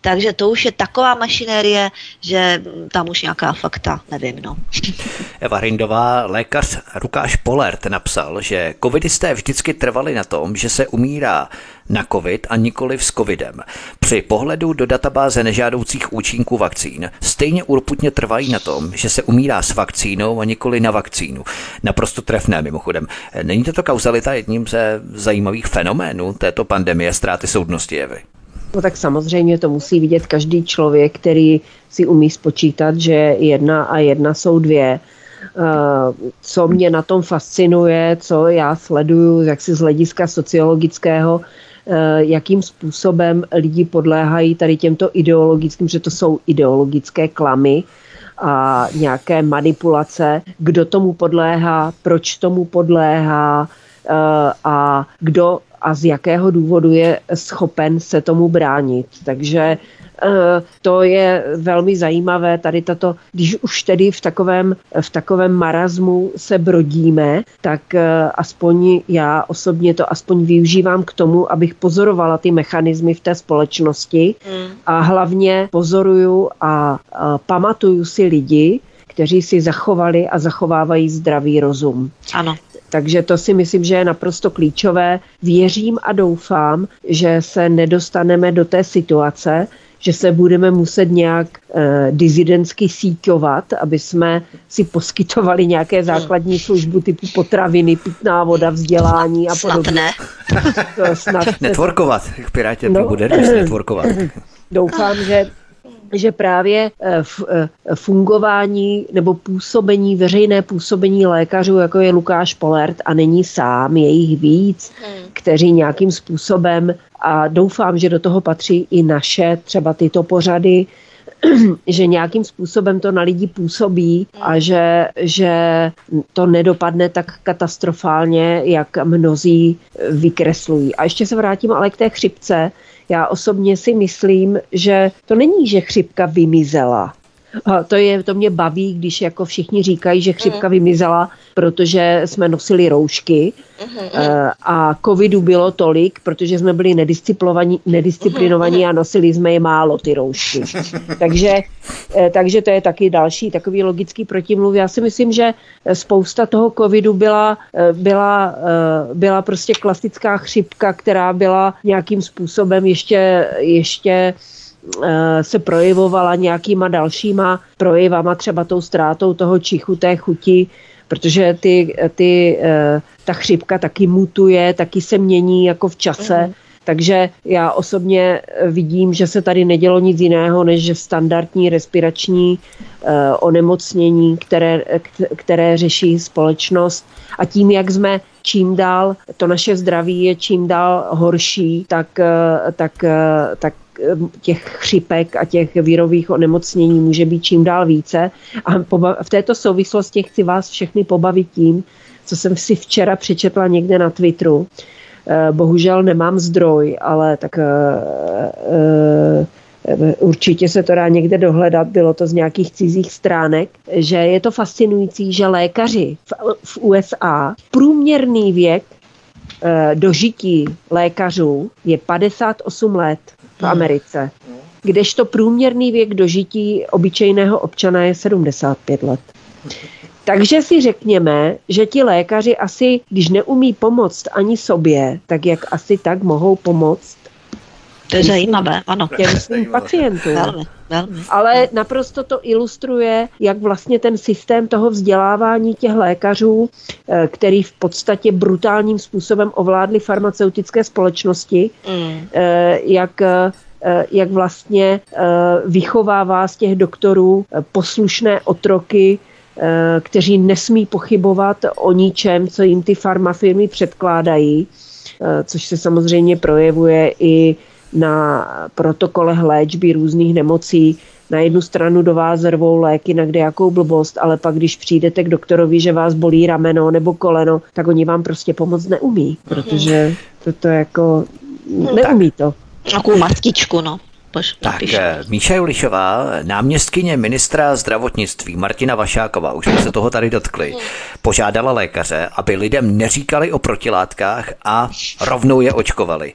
Takže to už je taková mašina, mašinérie, že tam už nějaká fakta, nevím. No. Eva Hrindová, lékař Rukáš Polert napsal, že covidisté vždycky trvali na tom, že se umírá na covid a nikoli s covidem. Při pohledu do databáze nežádoucích účinků vakcín stejně urputně trvají na tom, že se umírá s vakcínou a nikoli na vakcínu. Naprosto trefné mimochodem. Není tato kauzalita jedním ze zajímavých fenoménů této pandemie ztráty soudnosti Evy? No tak samozřejmě to musí vidět každý člověk, který si umí spočítat, že jedna a jedna jsou dvě. Eh, co mě na tom fascinuje, co já sleduju, jak si z hlediska sociologického, jakým způsobem lidi podléhají tady těmto ideologickým, že to jsou ideologické klamy, a nějaké manipulace, kdo tomu podléhá, proč tomu podléhá a kdo a z jakého důvodu je schopen se tomu bránit. Takže Eh, to je velmi zajímavé, tady tato, když už tedy v takovém, v takovém marazmu se brodíme, tak eh, aspoň já osobně to aspoň využívám k tomu, abych pozorovala ty mechanismy v té společnosti mm. a hlavně pozoruju a, a pamatuju si lidi, kteří si zachovali a zachovávají zdravý rozum. Ano. Takže to si myslím, že je naprosto klíčové. Věřím a doufám, že se nedostaneme do té situace, že se budeme muset nějak eh, dizidentsky síťovat, aby jsme si poskytovali nějaké základní službu typu potraviny, pitná voda, vzdělání a podobně. Snad ne. snad networkovat, jak Pirátě no. bude networkovat. Doufám, že že právě eh, eh, fungování nebo působení, veřejné působení lékařů, jako je Lukáš Polert a není sám, je jich víc, hmm. kteří nějakým způsobem a doufám, že do toho patří i naše třeba tyto pořady, že nějakým způsobem to na lidi působí a že, že to nedopadne tak katastrofálně, jak mnozí vykreslují. A ještě se vrátím ale k té chřipce. Já osobně si myslím, že to není, že chřipka vymizela. To, je, to mě baví, když jako všichni říkají, že chřipka mhm. vymizela, protože jsme nosili roušky mhm, mhm. Eh, a covidu bylo tolik, protože jsme byli nedisciplinovaní a nosili jsme je málo, ty roušky. takže, eh, takže to je taky další takový logický protimluv. Já si myslím, že spousta toho covidu byla, eh, byla, byla prostě klasická chřipka, která byla nějakým způsobem ještě, ještě se projevovala nějakýma dalšíma projevama, třeba tou ztrátou toho čichu, té chuti, protože ty, ty, eh, ta chřipka taky mutuje, taky se mění jako v čase. Mm. Takže já osobně vidím, že se tady nedělo nic jiného, než že standardní respirační uh, onemocnění, které, které řeší společnost. A tím, jak jsme čím dál, to naše zdraví je čím dál horší, tak, uh, tak, uh, tak těch chřipek a těch virových onemocnění může být čím dál více. A v této souvislosti chci vás všechny pobavit tím, co jsem si včera přečetla někde na Twitteru. Eh, bohužel nemám zdroj, ale tak eh, eh, určitě se to dá někde dohledat, bylo to z nějakých cizích stránek, že je to fascinující, že lékaři v USA průměrný věk dožití lékařů je 58 let v. Americe. Kdežto průměrný věk dožití obyčejného občana je 75 let. Takže si řekněme, že ti lékaři asi, když neumí pomoct ani sobě, tak jak asi tak mohou pomoct to je zajímavé, ano. Těm svým pacientům. Velmi, velmi. Ale naprosto to ilustruje, jak vlastně ten systém toho vzdělávání těch lékařů, eh, který v podstatě brutálním způsobem ovládli farmaceutické společnosti, mm. Eh, jak eh, jak vlastně vychovává z těch doktorů poslušné otroky, kteří nesmí pochybovat o ničem, co jim ty farmafirmy předkládají, což se samozřejmě projevuje i na protokolech léčby různých nemocí. Na jednu stranu do vás rvou léky na kde jakou blbost, ale pak když přijdete k doktorovi, že vás bolí rameno nebo koleno, tak oni vám prostě pomoct neumí, protože toto jako neumí to. Takovou mastičku, no. Poš, tak, eh, Míša Julišová, náměstkyně ministra zdravotnictví Martina Vašáková, už jsme se toho tady dotkli, požádala lékaře, aby lidem neříkali o protilátkách a rovnou je očkovali.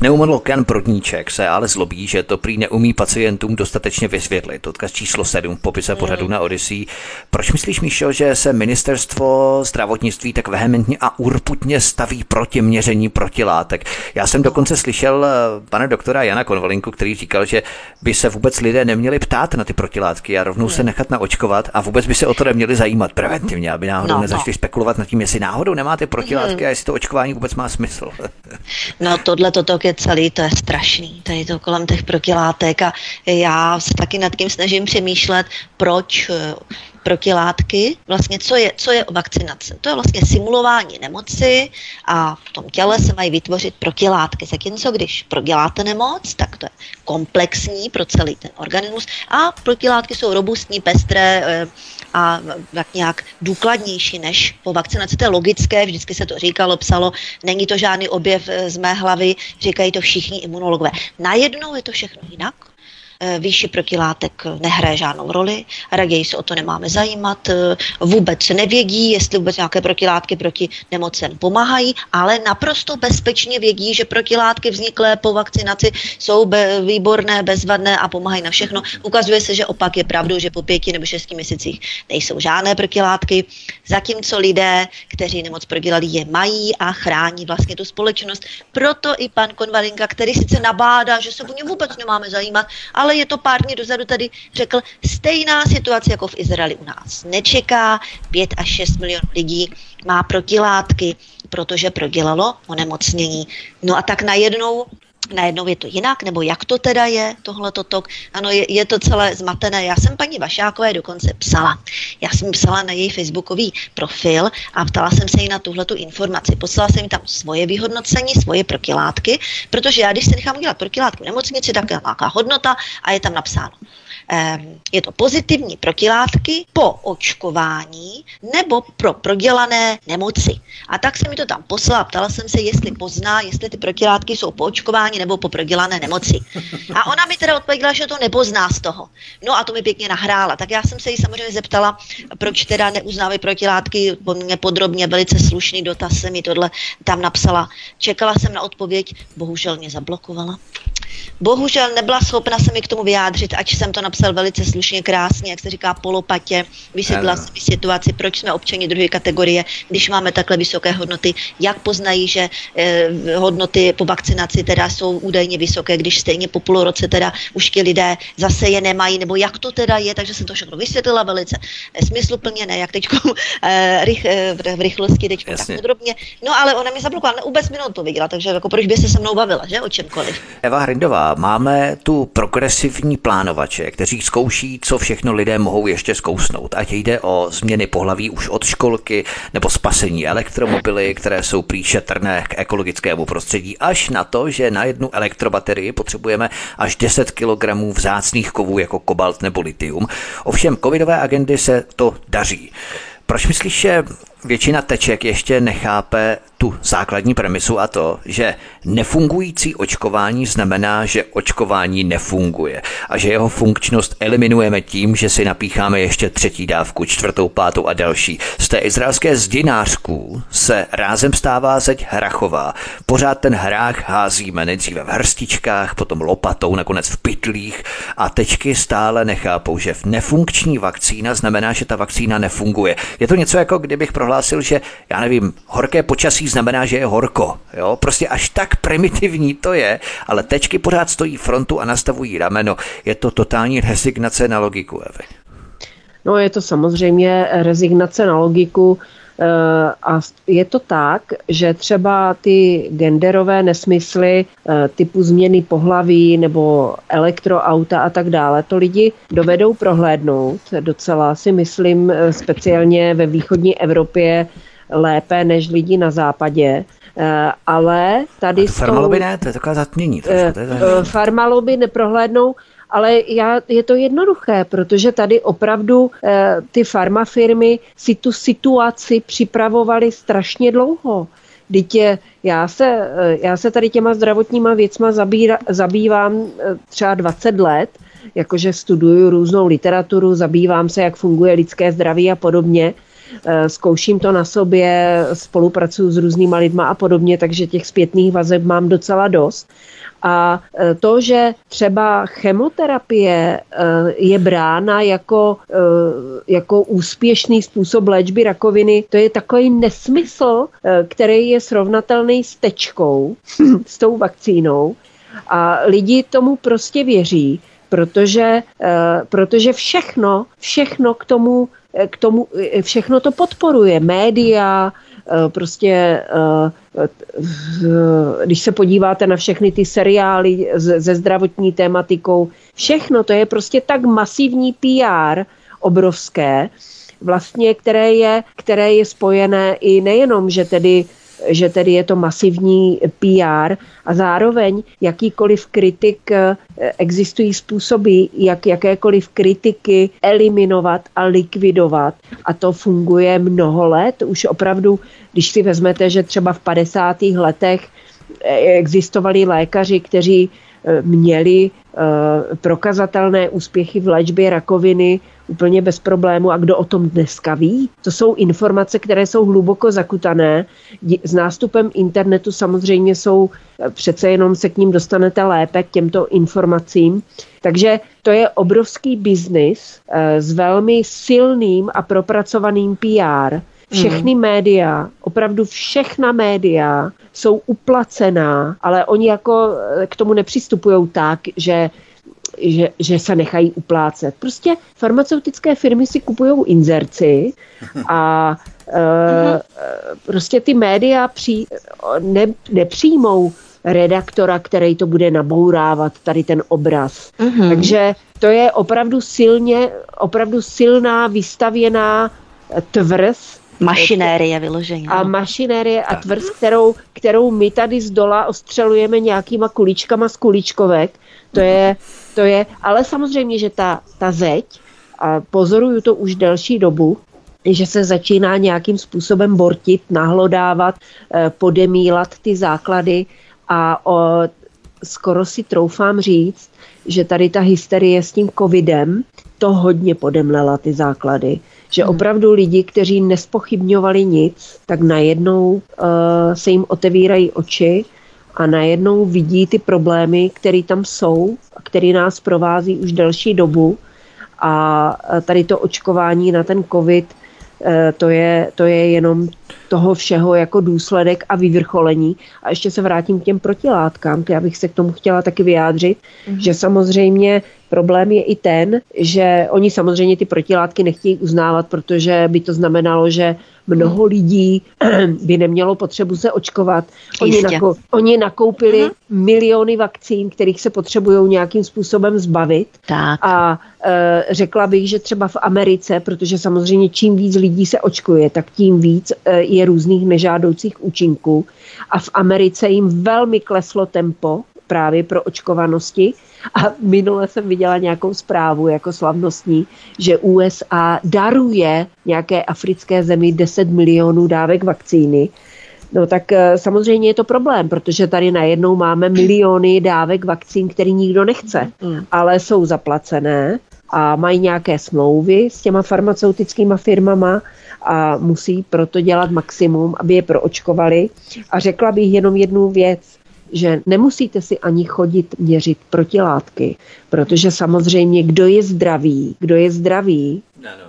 Pneumolog Jan Prodníček se ale zlobí, že to prý neumí pacientům dostatečně vysvětlit. Odkaz číslo 7 v popise pořadu na Odyssey. Proč myslíš, Míšo, že se ministerstvo zdravotnictví tak vehementně a urputně staví proti měření protilátek? Já jsem dokonce slyšel eh, pana doktora Jana Konvalinku, který říkal, že by se vůbec lidé neměli ptát na ty protilátky a rovnou se nechat naočkovat a vůbec by se o to neměli zajímat preventivně, aby náhodou no, nezačali no. spekulovat nad tím, jestli náhodou nemáte protilátky hmm. a jestli to očkování vůbec má smysl. no tohle toto celý, to je strašný, tady to kolem těch protilátek a já se taky nad tím snažím přemýšlet, proč protilátky. Vlastně co je, co je vakcinace? To je vlastně simulování nemoci a v tom těle se mají vytvořit protilátky. Zatímco když proděláte nemoc, tak to je komplexní pro celý ten organismus a protilátky jsou robustní, pestré eh, a tak nějak důkladnější než po vakcinaci. To je logické, vždycky se to říkalo, psalo, není to žádný objev eh, z mé hlavy, říkají to všichni imunologové. Najednou je to všechno jinak výši protilátek nehraje žádnou roli, raději se o to nemáme zajímat, eh, vůbec nevědí, jestli vůbec nějaké protilátky proti nemocem pomáhají, ale naprosto bezpečně vědí, že protilátky vzniklé po vakcinaci jsou be, výborné, bezvadné a pomáhají na všechno. Ukazuje se, že opak je pravdou, že po pěti nebo šesti měsících nejsou žádné protilátky, zatímco lidé, kteří nemoc prodělali, je mají a chrání vlastně tu společnost. Proto i pan Konvalinka, který sice nabádá, že se o ně vůbec nemáme zajímat, ale ale je to pár dní dozadu tady řekl, stejná situace jako v Izraeli u nás. Nečeká 5 až 6 milionů lidí, má protilátky, protože prodělalo onemocnění. No a tak najednou najednou je to jinak, nebo jak to teda je, tohle tok. Ano, je, je to celé zmatené. Já jsem paní Vašákové dokonce psala. Já jsem psala na její facebookový profil a ptala jsem se jí na tuhle informaci. Poslala jsem jí tam svoje vyhodnocení, svoje protilátky, protože já, když se nechám udělat protilátky v nemocnici, tak je nějaká hodnota a je tam napsáno je to pozitivní protilátky po očkování nebo pro prodělané nemoci. A tak se mi to tam poslala, ptala jsem se, jestli pozná, jestli ty protilátky jsou po očkování nebo po prodělané nemoci. A ona mi teda odpověděla, že to nepozná z toho. No a to mi pěkně nahrála. Tak já jsem se jí samozřejmě zeptala, proč teda neuznávají protilátky, poměrně podrobně, velice slušný dotaz se mi tohle tam napsala. Čekala jsem na odpověď, bohužel mě zablokovala. Bohužel nebyla schopna se mi k tomu vyjádřit, ať jsem to napsal velice slušně, krásně, jak se říká, polopatě. Vysvětlila jsem mi situaci, proč jsme občani druhé kategorie, když máme takhle vysoké hodnoty, jak poznají, že eh, hodnoty po vakcinaci teda jsou údajně vysoké, když stejně po půl roce teda už ti lidé zase je nemají, nebo jak to teda je, takže jsem to všechno vysvětlila velice smysluplně, ne jak teď eh, rych, eh, v rychlosti teď tak podrobně. No ale ona mi zablokovala, vůbec mi neodpověděla, takže jako proč by se se mnou bavila, že o čemkoliv. Eva Hrindová, máme tu progresivní plánovače, kteří zkouší, co všechno lidé mohou ještě zkousnout. Ať jde o změny pohlaví už od školky, nebo spasení elektromobily, které jsou prý šetrné k ekologickému prostředí, až na to, že na jednu elektrobaterii potřebujeme až 10 kg vzácných kovů jako kobalt nebo litium. Ovšem covidové agendy se to daří. Proč myslíš, že většina teček ještě nechápe tu základní premisu a to, že nefungující očkování znamená, že očkování nefunguje a že jeho funkčnost eliminujeme tím, že si napícháme ještě třetí dávku, čtvrtou, pátou a další. Z té izraelské zdinářků se rázem stává zeď hrachová. Pořád ten hrách házíme nejdříve v hrstičkách, potom lopatou, nakonec v pytlích a tečky stále nechápou, že nefunkční vakcína znamená, že ta vakcína nefunguje. Je to něco jako kdybych prohlásil, že já nevím, horké počasí znamená, že je horko. Jo? Prostě až tak primitivní to je, ale tečky pořád stojí frontu a nastavují rameno. Je to totální rezignace na logiku, Evy. No je to samozřejmě rezignace na logiku a je to tak, že třeba ty genderové nesmysly eh, typu změny pohlaví nebo elektroauta a tak dále, to lidi dovedou prohlédnout docela si myslím eh, speciálně ve východní Evropě lépe než lidi na západě. Eh, ale tady Farmaloby ne, to je taková zatmění. Trošku, to je eh, farmaloby neprohlédnou, ale já, je to jednoduché, protože tady opravdu eh, ty farmafirmy si tu situaci připravovaly strašně dlouho. Dítě, já se, já se tady těma zdravotníma věcma zabíra, zabývám třeba 20 let, jakože studuju různou literaturu, zabývám se, jak funguje lidské zdraví a podobně. Eh, zkouším to na sobě, spolupracuju s různýma lidma a podobně, takže těch zpětných vazeb mám docela dost. A eh, to, že třeba chemoterapie eh, je brána jako, jako úspěšný způsob léčby rakoviny, to je takový nesmysl, který je srovnatelný s tečkou, s tou vakcínou. A lidi tomu prostě věří, protože, protože všechno, všechno k tomu k tomu všechno to podporuje. Média, prostě eh, když se podíváte na všechny ty seriály se zdravotní tématikou, všechno to je prostě tak masivní PR obrovské, vlastně, které je, které je spojené i nejenom, že tedy že tedy je to masivní PR a zároveň jakýkoliv kritik, eh, existují způsoby, jak jakékoliv kritiky eliminovat a likvidovat a to funguje mnoho let. Už opravdu, když si vezmete, že třeba v 50. letech eh, existovali lékaři, kteří eh, měli prokazatelné úspěchy v léčbě rakoviny úplně bez problému. A kdo o tom dneska ví? To jsou informace, které jsou hluboko zakutané. S nástupem internetu samozřejmě jsou, eh, přece jenom se k ním dostanete lépe, k těmto informacím. Takže to je obrovský biznis eh, s velmi silným a propracovaným PR. Všechny hmm. média, opravdu všechna média jsou uplacená, ale oni jako eh, k tomu nepřistupují tak, že že, že se nechají uplácet. Prostě farmaceutické firmy si kupují inzerci a e, prostě ty média při, ne, nepřijmou redaktora, který to bude nabourávat, tady ten obraz. Mm-hmm. Takže to je opravdu silně, opravdu silná, vystavěná tvrz, Mašinérie vyložení. A mašinérie a tvrz, kterou, kterou my tady z dola ostřelujeme nějakýma kuličkama z kuličkovek, to je, to je, ale samozřejmě, že ta, ta zeď, a pozoruju to už delší dobu, že se začíná nějakým způsobem bortit, nahlodávat, eh, podemílat ty základy a o, skoro si troufám říct, že tady ta hysterie s tím covidem to hodně podemlela ty základy. Že hmm. opravdu lidi, kteří nespochybňovali nic, tak najednou uh, se jim otevírají oči a najednou vidí ty problémy, které tam jsou a které nás provází už delší dobu. A tady to očkování na ten covid, eh, to je, to je jenom toho všeho jako důsledek a vyvrcholení. A ještě se vrátím k těm protilátkám, já bych se k tomu chtěla taky vyjádřit, mm-hmm. že samozřejmě problém je i ten, že oni samozřejmě ty protilátky nechtějí uznávat, protože by to znamenalo, že mnoho lidí by nemělo potřebu se očkovat. Oni, nako, oni nakoupili uh-huh. miliony vakcín, kterých se potřebují nějakým způsobem zbavit. Tak. A e, řekla bych, že třeba v Americe, protože samozřejmě čím víc lidí se očkuje, tak tím víc e, je různých nežádoucích účinků. A v Americe jim velmi kleslo tempo právě pro očkovanosti. A minule jsem viděla nějakou zprávu jako slavnostní, že USA daruje nějaké africké zemi 10 milionů dávek vakcíny. No tak eh, samozřejmě je to problém, protože tady najednou máme miliony dávek vakcín, který nikdo nechce, mm. ale jsou zaplacené a mají nějaké smlouvy s těma farmaceutickýma firmama a musí proto dělat maximum, aby je proočkovali. A řekla bych jenom jednu věc že nemusíte si ani chodit měřit protilátky, protože samozřejmě kdo je zdravý, kdo je zdravý,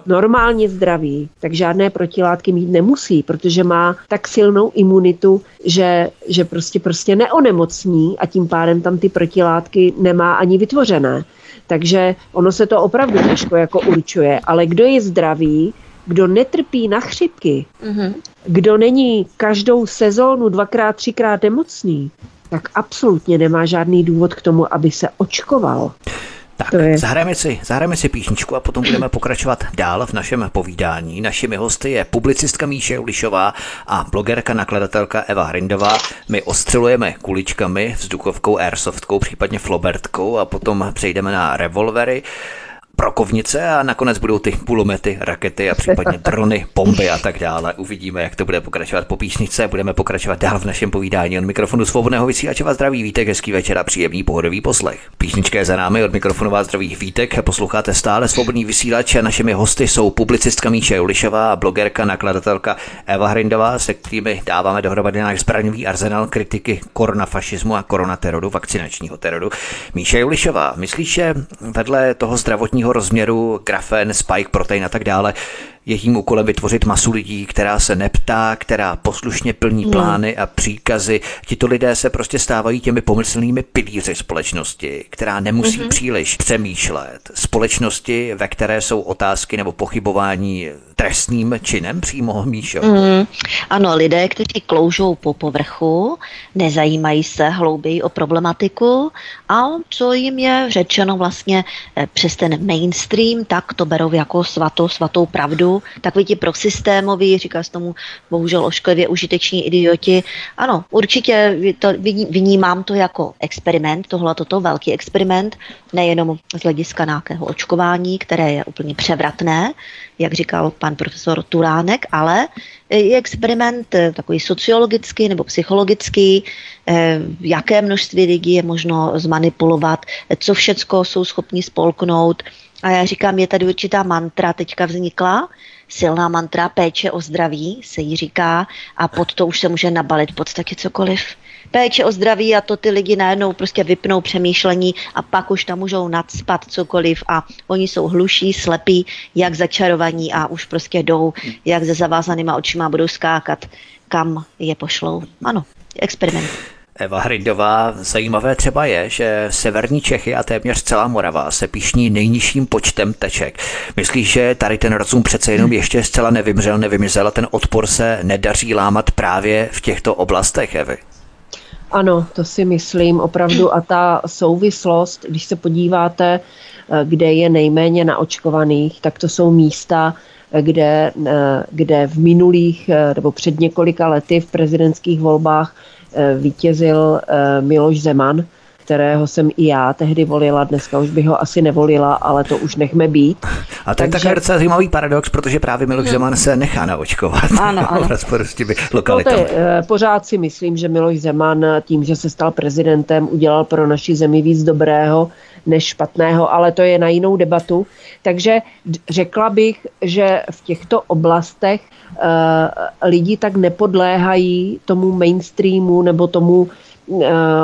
normálně zdravý, tak žádné protilátky mít nemusí, protože má tak silnou imunitu, že, že prostě prostě neonemocní a tím pádem tam ty protilátky nemá ani vytvořené. Takže ono se to opravdu těžko jako určuje, ale kdo je zdravý, kdo netrpí na chřipky, mm-hmm. kdo není každou sezónu dvakrát, třikrát nemocný, tak absolutně nemá žádný důvod k tomu, aby se očkoval. Tak, je... zahrajeme si, zahrajeme si píšničku a potom budeme pokračovat dál v našem povídání. Našimi hosty je publicistka Míše Ulišová a blogerka, nakladatelka Eva Hrindová. My ostřelujeme kuličkami, vzduchovkou, airsoftkou, případně flobertkou a potom přejdeme na revolvery brokovnice a nakonec budou ty pulomety, rakety a případně drony, bomby a tak dále. Uvidíme, jak to bude pokračovat po písničce. Budeme pokračovat dál v našem povídání od mikrofonu svobodného vysílače vás zdraví vítek, hezký večer a příjemný pohodový poslech. Písnička je za námi od mikrofonu vás zdraví vítek, posloucháte stále svobodný vysílač a našimi hosty jsou publicistka Míše Julišová a blogerka, nakladatelka Eva Hrindová, se kterými dáváme dohromady náš zbraňový arzenál kritiky koronafašismu a koronaterodu, vakcinačního terodu. Míše Julišová, myslíš, že vedle toho zdravotního rozměru, grafen, spike, protein a tak dále, jejím úkolem vytvořit masu lidí, která se neptá, která poslušně plní hmm. plány a příkazy. Tito lidé se prostě stávají těmi pomyslnými pilíři společnosti, která nemusí hmm. příliš přemýšlet. Společnosti, ve které jsou otázky nebo pochybování trestným činem přímo, Míšo? Mm, ano, lidé, kteří kloužou po povrchu, nezajímají se hlouběji o problematiku a co jim je řečeno vlastně eh, přes ten mainstream, tak to berou jako svatou, svatou pravdu. Takový ti prosystémoví, říká se tomu bohužel ošklivě užiteční idioti. Ano, určitě to, vnímám to jako experiment, tohle toto velký experiment, nejenom z hlediska nějakého očkování, které je úplně převratné, jak říkal pan profesor Turánek, ale i experiment eh, takový sociologický nebo psychologický, eh, jaké množství lidí je možno zmanipulovat, co všecko jsou schopni spolknout. A já říkám, je tady určitá mantra teďka vznikla, silná mantra péče o zdraví se jí říká a pod to už se může nabalit v podstatě cokoliv péče o zdraví a to ty lidi najednou prostě vypnou přemýšlení a pak už tam můžou nadspat cokoliv a oni jsou hluší, slepí, jak začarovaní a už prostě jdou, jak ze zavázanýma očima budou skákat, kam je pošlou. Ano, experiment. Eva Hrindová, zajímavé třeba je, že severní Čechy a téměř celá Morava se píšní nejnižším počtem teček. Myslíš, že tady ten rozum přece jenom ještě zcela nevymřel, nevymizel a ten odpor se nedaří lámat právě v těchto oblastech, Evy? Ano, to si myslím opravdu a ta souvislost, když se podíváte, eh, kde je nejméně naočkovaných, tak to jsou místa, eh, kde, eh, kde v minulých nebo před několika lety v prezidentských volbách vítězil Miloš Zeman, kterého jsem i já tehdy volila, dneska už bych ho asi nevolila, ale to už nechme být. A to je Takže... docela zajímavý paradox, protože právě Miloš hmm. Zeman se nechá naočkovat. Ano, ano. s těmi lokalitami. No, je, pořád si myslím, že Miloš Zeman tím, že se stal prezidentem, udělal pro naši zemi víc dobrého než špatného, ale to je na jinou debatu. Takže řekla bych, že v těchto oblastech uh, lidi tak nepodléhají tomu mainstreamu nebo tomu Eh,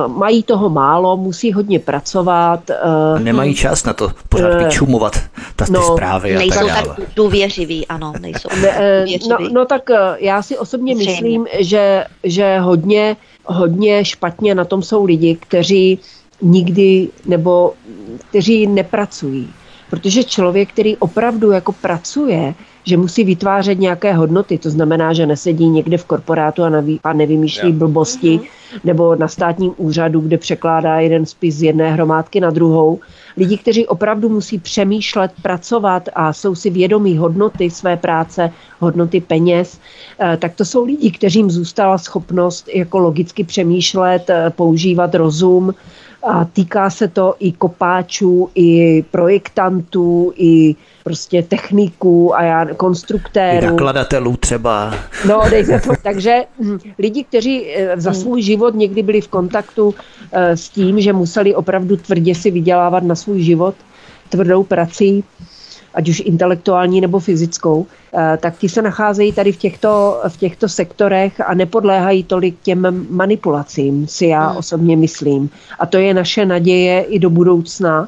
mají toho málo, musí hodně pracovat. A nemají čas na to pořád eh, vyčumovat ta ty no, zprávy a nejsou tak tak důvěřiví, ano, nejsou ne, eh, no, no tak já si osobně Zřejmě. myslím, že, že hodně, hodně špatně na tom jsou lidi, kteří nikdy nebo kteří nepracují. Protože člověk, který opravdu jako pracuje, že musí vytvářet nějaké hodnoty, to znamená, že nesedí někde v korporátu a, neví, a nevymýšlí yeah. blbosti, mm-hmm. nebo na státním úřadu, kde překládá jeden spis z jedné hromádky na druhou. Lidi, kteří opravdu musí přemýšlet, pracovat a jsou si vědomí hodnoty své práce, hodnoty peněz, eh, tak to jsou lidi, kterým zůstala schopnost jako logicky přemýšlet, eh, používat rozum, a týká se to i kopáčů, i projektantů, i prostě techniků a já konstruktérů. I nakladatelů třeba. No, dejme to. Takže hm, lidi, kteří eh, za hmm. svůj život někdy byli v kontaktu eh, s tím, že museli opravdu tvrdě si vydělávat na svůj život tvrdou prací, ať už intelektuální nebo fyzickou, eh, tak ti se nacházejí tady v těchto, v těchto sektorech a nepodléhají tolik těm manipulacím, si já hmm. osobně myslím. A to je naše naděje i do budoucna,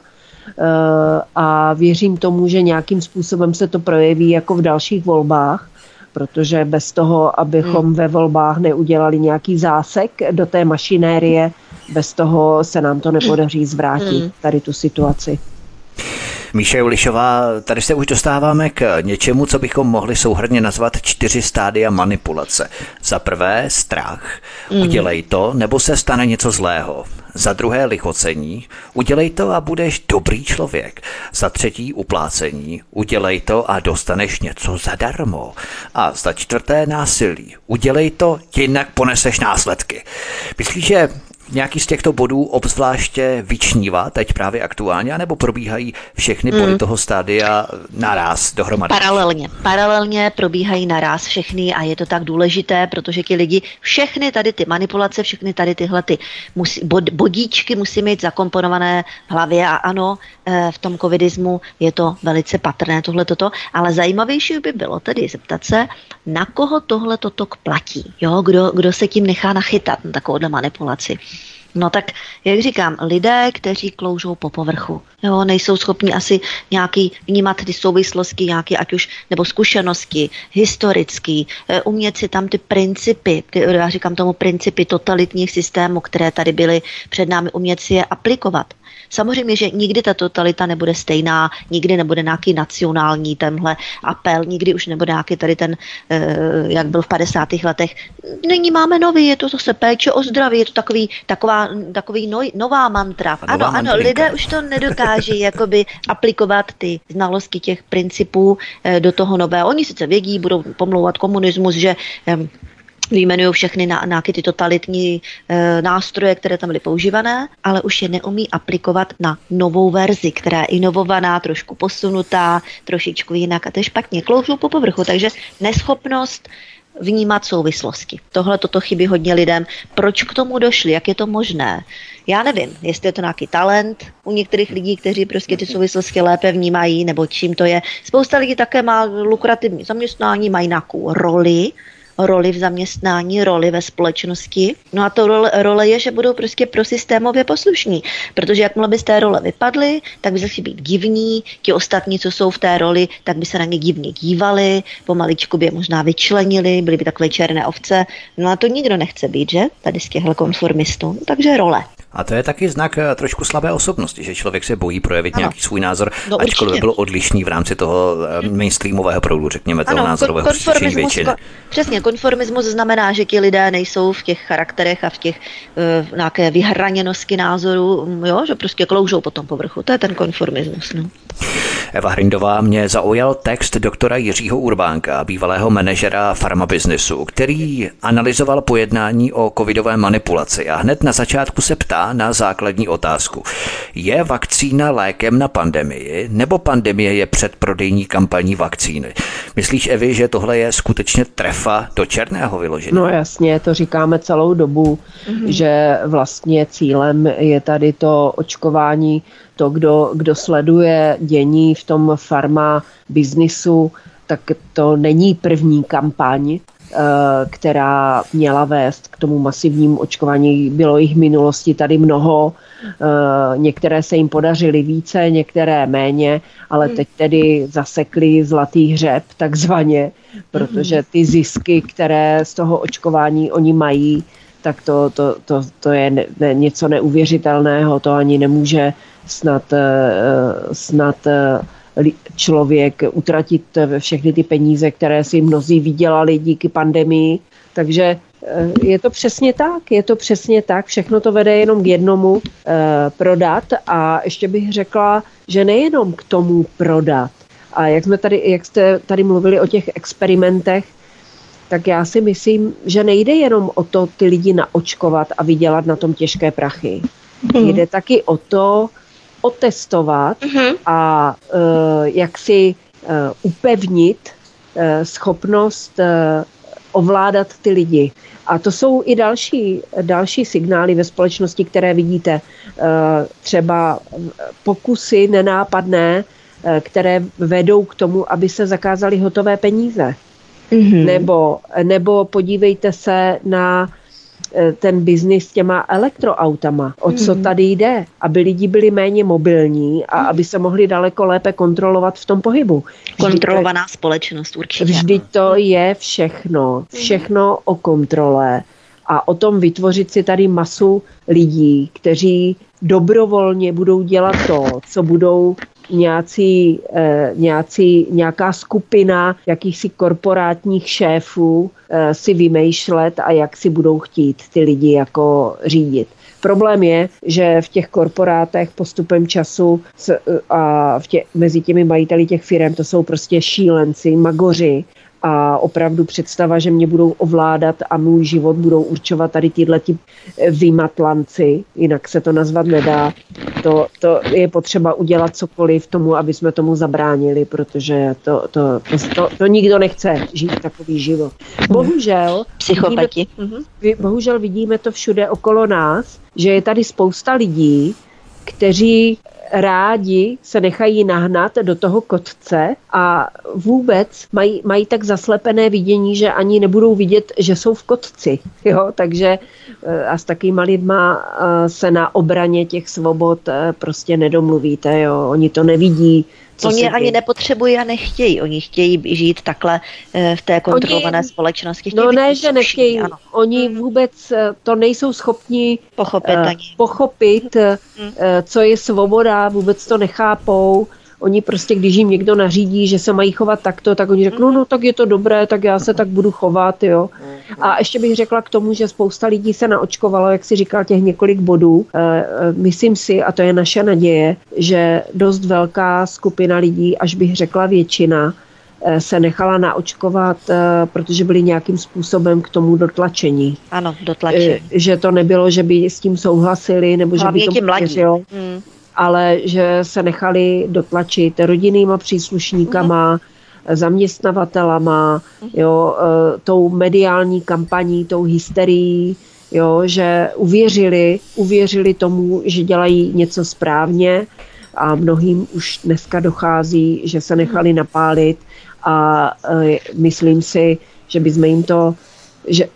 Eh, a věřím tomu, že nějakým způsobem se to projeví jako v dalších volbách, protože bez toho, abychom hmm. ve volbách neudělali nějaký zásek do té mašinérie, bez toho se nám to nepodaří zvrátit, hmm. tady tu situaci. Míše Julišová, tady se už dostáváme k něčemu, co bychom mohli souhrně nazvat čtyři stádia manipulace. Za prvé strach, mm. udělej to, nebo se stane něco zlého. Za druhé lichocení, udělej to a budeš dobrý člověk. Za třetí uplácení, udělej to a dostaneš něco zadarmo. A za čtvrté násilí, udělej to, jinak poneseš následky. Myslíš, že nějaký z těchto bodů obzvláště vyčnívá teď právě aktuálně, nebo probíhají všechny body mm. toho stádia naraz dohromady? Paralelně. Paralelně probíhají naraz všechny a je to tak důležité, protože ti lidi všechny tady ty manipulace, všechny tady tyhle ty musí, bod, bodíčky musí mít zakomponované v hlavě a ano, eh, v tom covidismu je to velice patrné tohle toto, ale zajímavější by bylo tedy zeptat se, na koho tohle toto platí, jo? Kdo, kdo se tím nechá nachytat na takovouhle manipulaci. No tak, jak říkám, lidé, kteří kloužou po povrchu, jo, nejsou schopni asi nějaký vnímat ty souvislosti, nějaké ať už, nebo zkušenosti, historický, eh, umět si tam ty principy, ty, já říkám tomu principy totalitních systémů, které tady byly před námi, umět si je aplikovat. Samozřejmě, že nikdy ta totalita nebude stejná, nikdy nebude nějaký nacionální tenhle apel, nikdy už nebude nějaký tady ten, eh, jak byl v 50. letech. Nyní máme nový, je to zase péče o zdraví, je to takový, taková, takový noj, nová mantra. Nová ano, ano, mantrinka. lidé už to nedokáží jakoby aplikovat ty znalosti těch principů eh, do toho nového. Oni sice vědí, budou pomlouvat komunismus, že vyjmenují všechny nějaké ty totalitní e, nástroje, které tam byly používané, ale už je neumí aplikovat na novou verzi, která je inovovaná, trošku posunutá, trošičku jinak a to je špatně. Kloužou po povrchu, takže neschopnost vnímat souvislosti. Tohle toto chybí hodně lidem. Proč k tomu došli? Jak je to možné? Já nevím, jestli je to nějaký talent u některých lidí, kteří prostě ty souvislosti lépe vnímají, nebo čím to je. Spousta lidí také má lukrativní zaměstnání, mají nějakou roli, roli v zaměstnání, roli ve společnosti. No a to role, role je, že budou prostě prosystémově poslušní, protože jakmile by z té role vypadly, tak by začali být divní, ti ostatní, co jsou v té roli, tak by se na ně divně dívali, pomaličku by je možná vyčlenili, byly by takové černé ovce. No a to nikdo nechce být, že? Tady z těchto konformistů. Takže role. A to je taky znak eh, trošku slabé osobnosti, že člověk se bojí projevit ano. nějaký svůj názor, No, ačkoliv by určitě. byl odlišný v rámci toho eh, mainstreamového proudu, řekněme, toho názorového kon- přesvědčení většiny. ko- přesně, konformismus znamená, že ti lidé nejsou v těch charakterech a v těch uh, nějaké vyhraněnosti názorů, mm, jo, že prostě kloužou po tom povrchu. To je ten konformismus. No. Eva Hrindová mě zaujal text doktora Jiřího Urbánka, bývalého manažera farmabiznesu, který analyzoval pojednání o covidové manipulaci a hned na začátku se ptá na základní otázku. Je vakcína lékem na pandemii, nebo pandemie je předprodejní kampaní vakcíny? Myslíš, Evi, že tohle je skutečně trefa do černého vyložení? No jasně, to říkáme celou dobu, mm-hmm. že vlastně cílem je tady to očkování, to, kdo, kdo sleduje dění v tom farma biznisu, tak to není první kampaň, eh, která měla vést k tomu masivnímu očkování. Bylo jich v minulosti tady mnoho, eh, některé se jim podařily více, některé méně, ale teď tedy zasekli zlatý hřeb takzvaně, protože ty zisky, které z toho očkování oni mají, tak to, to, to, to je ne, ne, něco neuvěřitelného, to ani nemůže snad, eh, snad eh, člověk utratit všechny ty peníze, které si mnozí vydělali díky pandemii. Takže eh, je to přesně tak, je to přesně tak, všechno to vede jenom k jednomu eh, prodat a ještě bych řekla, že nejenom k tomu prodat. A jak jsme tady, jak jste tady mluvili o těch experimentech, tak já si myslím, že nejde jenom o to ty lidi naočkovat a vydělat na tom těžké prachy. Hmm. Jde taky o to otestovat Mhm. a uh, jak si uh, upevnit uh, schopnost uh, ovládat ty lidi. A to jsou i další, další signály ve společnosti, které vidíte. Třeba pokusy nenápadné, které vedou k tomu, aby se zakázaly hotové peníze. Mm-hmm. Nebo, nebo podívejte se na eh, ten biznis s těma elektroautama. O co tady jde? Aby lidi byli méně mobilní a aby se mohli daleko lépe kontrolovat v tom pohybu. Vždyť Kontrolovaná společnost určitě. Vždyť to je všechno. Všechno o kontrole a o tom vytvořit si tady masu lidí, kteří dobrovolně budou dělat to, co budou nějací, eh, nějací, nějaká skupina jakýchsi korporátních šéfů eh, si vymýšlet a jak si budou chtít ty lidi jako řídit. Problém je, že v těch korporátech postupem času s, a v tě, mezi těmi majiteli těch firm to jsou prostě šílenci, magoři a opravdu představa, že mě budou ovládat a můj život budou určovat tady tyhle ti vymatlanci, jinak se to nazvat nedá. To, to je potřeba udělat cokoliv tomu, aby jsme tomu zabránili, protože to, to, to, to, to nikdo nechce žít takový život. Bohužel, Psychopati. Vidíme, vy- bohužel vidíme to všude okolo nás, že je tady spousta lidí, kteří rádi se nechají nahnat do toho kotce a vůbec mají, mají tak zaslepené vidění, že ani nebudou vidět, že jsou v kotci. Jo? Takže eh, a s takýma lidma eh, se na obraně těch svobod eh, prostě nedomluvíte. Jo? Oni to nevidí, co Oni ani nepotřebují a nechtějí. Oni chtějí žít takhle eh, v té kontrolované Oni, společnosti. Chtějí no ne, že nechtějí. Ano. Oni hmm. vůbec eh, to nejsou schopni pochopit, uh, pochopit uh, co je svoboda, vůbec to nechápou. Oni prostě, když jim někdo nařídí, že se mají chovat takto, tak oni řeknou, no tak je to dobré, tak já se tak budu chovat, jo. A ještě bych řekla k tomu, že spousta lidí se naočkovalo, jak si říkal, těch několik bodů. E, e, myslím si, a to je naše naděje, že dost velká skupina lidí, až bych řekla většina, e, se nechala naočkovat, protože byli nějakým způsobem k tomu dotlačení. Ano, dotlačení. Že to nebylo, že by s tím souhlasili, nebo Hlavně že by to mladí. Hmm ale že se nechali dotlačit rodinnýma příslušníkama, mm. zaměstnavatelama, jo, e, tou mediální kampaní, tou hysterií, jo, že uvěřili, uvěřili tomu, že dělají něco správně a mnohým už dneska dochází, že se nechali napálit a e, myslím si, že bychom jim to, že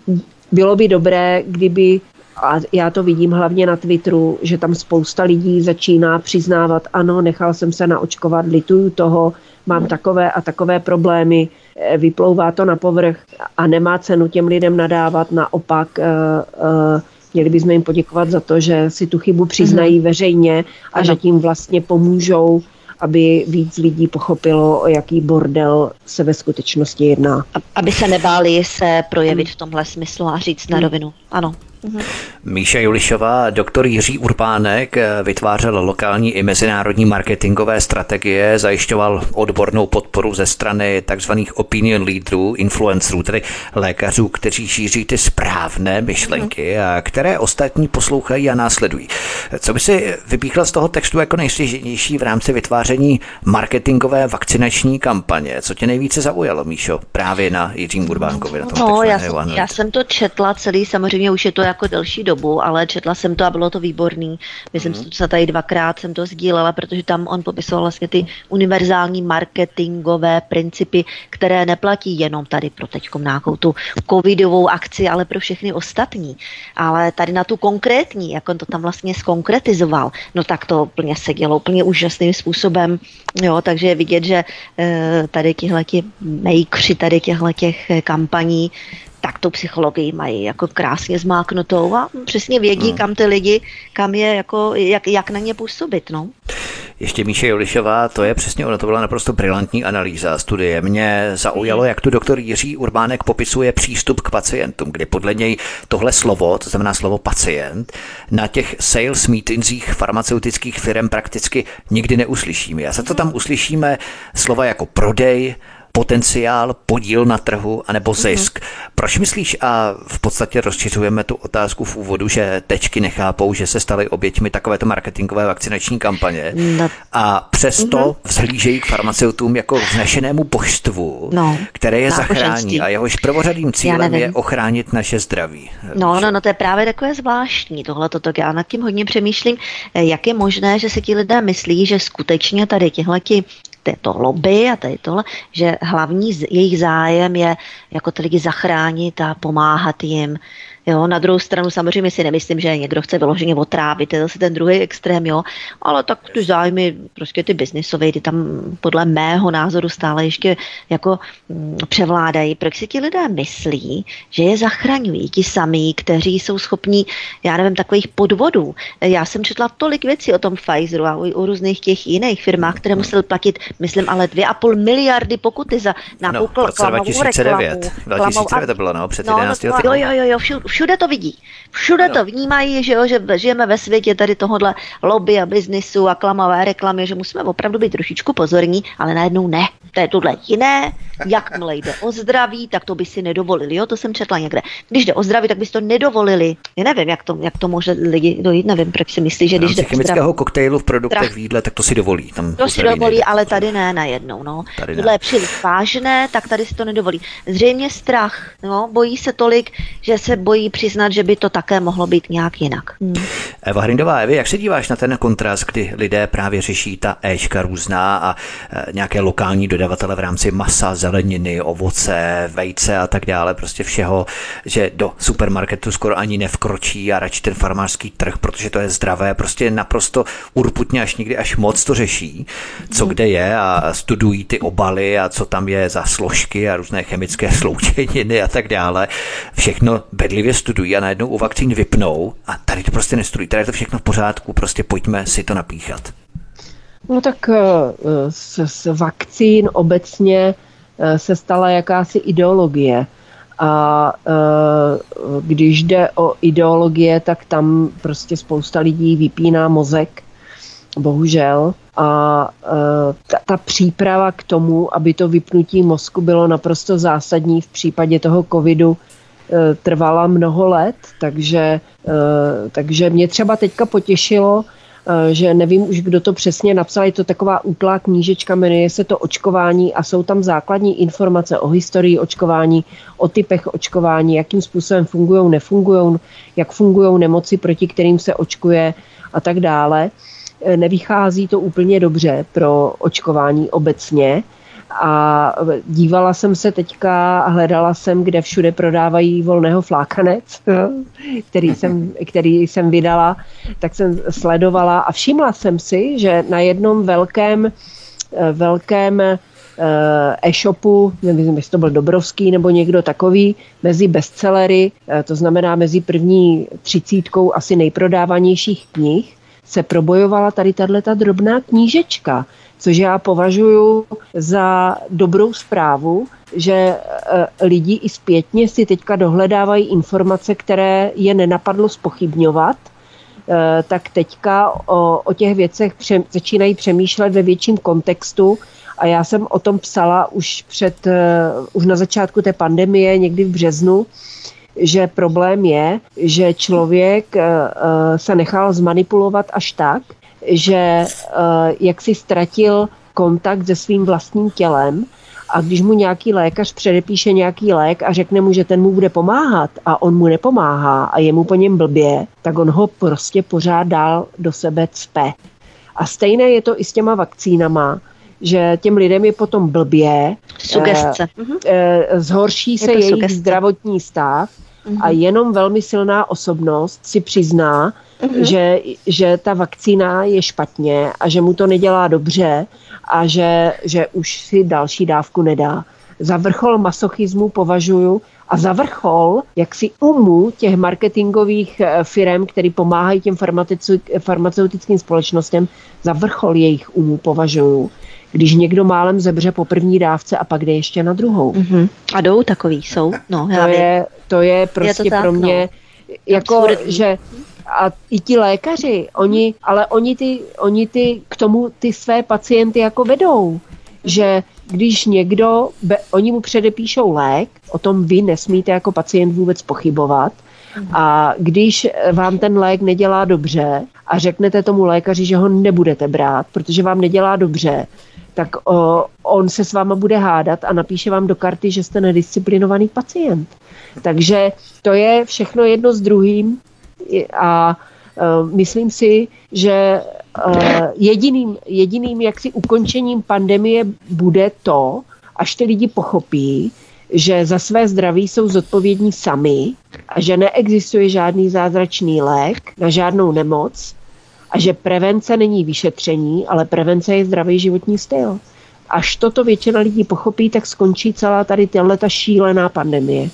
bylo by dobré, kdyby a já to vidím hlavně na Twitteru, že tam spousta lidí začíná přiznávat, ano, nechal jsem se naočkovat, lituju toho, mám takové a takové problémy, eh, vyplouvá to na povrch a nemá cenu těm lidem nadávat, naopak uh, uh, měli bychom jim poděkovat za to, že si tu chybu přiznají mm veřejně a ano. že tím vlastně pomůžou aby víc lidí pochopilo, o jaký bordel se ve skutečnosti jedná. Aby se nebáli se projevit v tomhle smyslu a říct na rovinu. Ano. Míša Julišová, doktor Jiří Urbánek eh, vytvářel lokální i mezinárodní marketingové strategie, zajišťoval odbornou podporu ze strany tzv. opinion leaderů, influencerů, tedy lékařů, kteří šíří ty správné myšlenky mhm. a které ostatní poslouchají a následují. Co by si vypíchla z toho textu jako nejstěžnější v rámci vytváření marketingové vakcinační kampaně? Co tě nejvíce zaujalo, Míšo, právě na Jiřím Urbánkovi? Na tom no, já, jsem, já jsem to četla celý, samozřejmě už je to jako delší dobu, ale četla jsem to a bylo to výborný. Myslím mm. si, že tady dvakrát jsem to sdílela, protože tam on popisoval vlastně ty univerzální marketingové principy, které neplatí jenom tady pro teď nějakou tu covidovou akci, ale pro všechny ostatní. Ale tady na tu konkrétní, jak on to tam vlastně skonkretizoval, no tak to úplně se dělo úplně úžasným způsobem. Jo, takže je vidět, že e, tady tihle makeři tady těchto těch kampaní tak tu psychologii mají jako krásně zmáknutou a přesně vědí, hmm. kam ty lidi, kam je, jako, jak, jak na ně působit. No. Ještě Míše Jolišová, to je přesně ono, to byla naprosto brilantní analýza studie. Mě zaujalo, hmm. jak tu doktor Jiří Urbánek popisuje přístup k pacientům, kdy podle něj tohle slovo, to znamená slovo pacient, na těch sales meetingsích farmaceutických firm prakticky nikdy neuslyšíme. Já se to tam uslyšíme slova jako prodej, potenciál, podíl na trhu anebo mhm. zisk. Mm-hmm. Proč myslíš, a v podstatě rozšiřujeme tu otázku v úvodu, že tečky nechápou, že se staly oběťmi takovéto marketingové vakcinační kampaně no. a přesto mm-hmm. vzhlížejí k farmaceutům jako vznešenému božstvu, no. které je zachrání a jehož prvořadým cílem je ochránit naše zdraví. No, no, no, to je právě takové zvláštní tohle toto. Já nad tím hodně přemýšlím, jak je možné, že si ti lidé myslí, že skutečně tady těhleti této lobby a tady tohle, že hlavní jejich zájem je jako ty lidi zachránit a pomáhat jim Jo, na druhou stranu samozřejmě si nemyslím, že někdo chce vyloženě otrávit, to je zase ten druhý extrém, jo, ale tak ty zájmy, prostě ty biznisové, ty tam podle mého názoru stále ještě jako mm, převládají. Proč si ti lidé myslí, že je zachraňují ti samí, kteří jsou schopní, já nevím, takových podvodů. Já jsem četla tolik věcí o tom Pfizeru a o, o různých těch jiných firmách, které museli platit, myslím, ale 2,5 miliardy pokuty za nákup no, 2009. 2009 to bylo, no, před 11 no, no, Jo, jo, jo, jo, všude to vidí. Všude no. to vnímají, že, jo, že žijeme ve světě tady tohohle lobby a biznisu a klamavé reklamy, že musíme opravdu být trošičku pozorní, ale najednou ne. To je tohle jiné. Jakmile jde o zdraví, tak to by si nedovolili. Jo, to jsem četla někde. Když jde o zdraví, tak by to nedovolili. Já nevím, jak to, jak to může lidi dojít, nevím, proč si myslí, že když jde chemického zdraví, koktejlu v produktech v jídle, tak to si dovolí. Tam to si dovolí, nejde. ale tady ne najednou. No. Tady ne. je příliš vážné, tak tady si to nedovolí. Zřejmě strach. No, bojí se tolik, že se bojí přiznat, že by to také mohlo být nějak jinak. Hmm. Eva Hrindová, Evi, jak se díváš na ten kontrast, kdy lidé právě řeší ta Ečka různá a e, nějaké lokální dodavatele v rámci masa, zeleniny, ovoce, vejce a tak dále, prostě všeho, že do supermarketu skoro ani nevkročí a radši ten farmářský trh, protože to je zdravé, prostě naprosto urputně až někdy až moc to řeší, co kde je a studují ty obaly a co tam je za složky a různé chemické sloučeniny a tak dále. Všechno bedlivě studují a najednou u vakcín vypnou a tady to prostě nestudují. Tady je to všechno v pořádku, prostě pojďme si to napíchat. No tak z, eh, z vakcín obecně eh, se stala jakási ideologie. A eh, když jde o ideologie, tak tam prostě spousta lidí vypíná mozek, bohužel. A ta, ta příprava k tomu, aby to vypnutí mozku bylo naprosto zásadní v případě toho covidu, trvala mnoho let, takže, takže mě třeba teďka potěšilo, Eh, že nevím už, kdo to přesně napsal, je to taková útlá knížečka, jmenuje se to očkování a jsou tam základní informace o historii očkování, o typech očkování, jakým způsobem fungují, nefungují, jak fungují nemoci, proti kterým se očkuje a tak dále. Eh, nevychází to úplně dobře pro očkování obecně, a dívala jsem se teďka a hledala jsem, kde všude prodávají volného flákanec, který jsem, který jsem vydala, tak jsem sledovala a všimla jsem si, že na jednom velkém, velkém eh, e-shopu, nevím, jestli to byl Dobrovský nebo někdo takový, mezi bestsellery, eh, to znamená mezi první třicítkou asi nejprodávanějších knih, se probojovala tady tato drobná knížečka což já považuji za dobrou zprávu, že e, lidi i zpětně si teďka dohledávají informace, které je nenapadlo spochybňovat, e, tak teďka o, o těch věcech pře, začínají přemýšlet ve větším kontextu. A já jsem o tom psala už před, e, už na začátku té pandemie, někdy v březnu, že problém je, že člověk se nechal zmanipulovat až tak, že eh, jak si ztratil kontakt se svým vlastním tělem a když mu nějaký lékař předepíše nějaký lék a řekne mu, že ten mu bude pomáhat a on mu nepomáhá a je mu po něm blbě, tak on ho prostě pořád dál do sebe cpe. A stejné je to i s těma vakcínama, že těm lidem je potom blbě, Sugestce. Eh, eh, zhorší se jejich sugestce. zdravotní stav a jenom velmi silná osobnost si přizná, mm-hmm. že, že ta vakcína je špatně a že mu to nedělá dobře a že, že už si další dávku nedá. Za vrchol masochismu považuju a za vrchol jaksi umu těch marketingových eh, firm, který pomáhají těm farmaceutickým společnostem, za vrchol jejich umu považuju, když někdo málem zebře po první dávce a pak jde ještě na druhou. Mm-hmm. A jdou takový, jsou. No, to, je, to je prostě je to tak, pro mě no. jako, že a i ti lékaři, oni, ale oni, ty, oni ty, k tomu ty své pacienty jako vedou, že když někdo, be, oni mu předepíšou lék, o tom vy nesmíte jako pacient vůbec pochybovat, a když vám ten lék nedělá dobře a řeknete tomu lékaři, že ho nebudete brát, protože vám nedělá dobře, tak o, on se s váma bude hádat a napíše vám do karty, že jste nedisciplinovaný pacient. Takže to je všechno jedno s druhým a uh, myslím si, že uh, jediným, jediným jaksi ukončením pandemie bude to, až ty lidi pochopí, že za své zdraví jsou zodpovědní sami a že neexistuje žádný zázračný lék na žádnou nemoc a že prevence není vyšetření, ale prevence je zdravý životní styl. Až toto většina lidí pochopí, tak skončí celá tady tato šílená pandemie.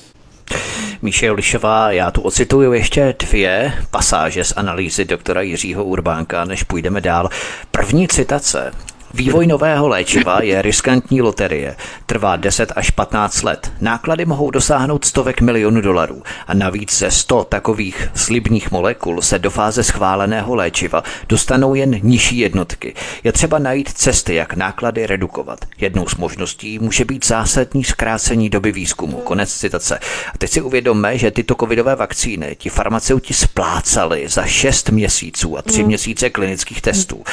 Míše Lišová, já tu ocituju ještě dvě pasáže z analýzy doktora Jiřího Urbánka, než půjdeme dál. První citace Vývoj nového léčiva je riskantní loterie. Trvá 10 až 15 let. Náklady mohou dosáhnout stovek milionů dolarů. A navíc ze 100 takových slibných molekul se do fáze schváleného léčiva dostanou jen nižší jednotky. Je třeba najít cesty, jak náklady redukovat. Jednou z možností může být zásadní zkrácení doby výzkumu. Konec citace. A teď si uvědomme, že tyto covidové vakcíny ti farmaceuti splácali za 6 měsíců a 3 měsíce klinických testů.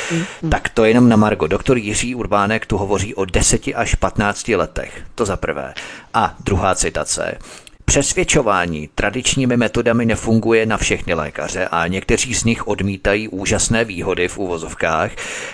Tak to jenom na Margo. Doktor Jiří Urbánek tu hovoří o 10 až 15 letech. To za prvé. A druhá citace. Přesvědčování tradičními metodami nefunguje na všechny lékaře a někteří z nich odmítají úžasné výhody v úvozovkách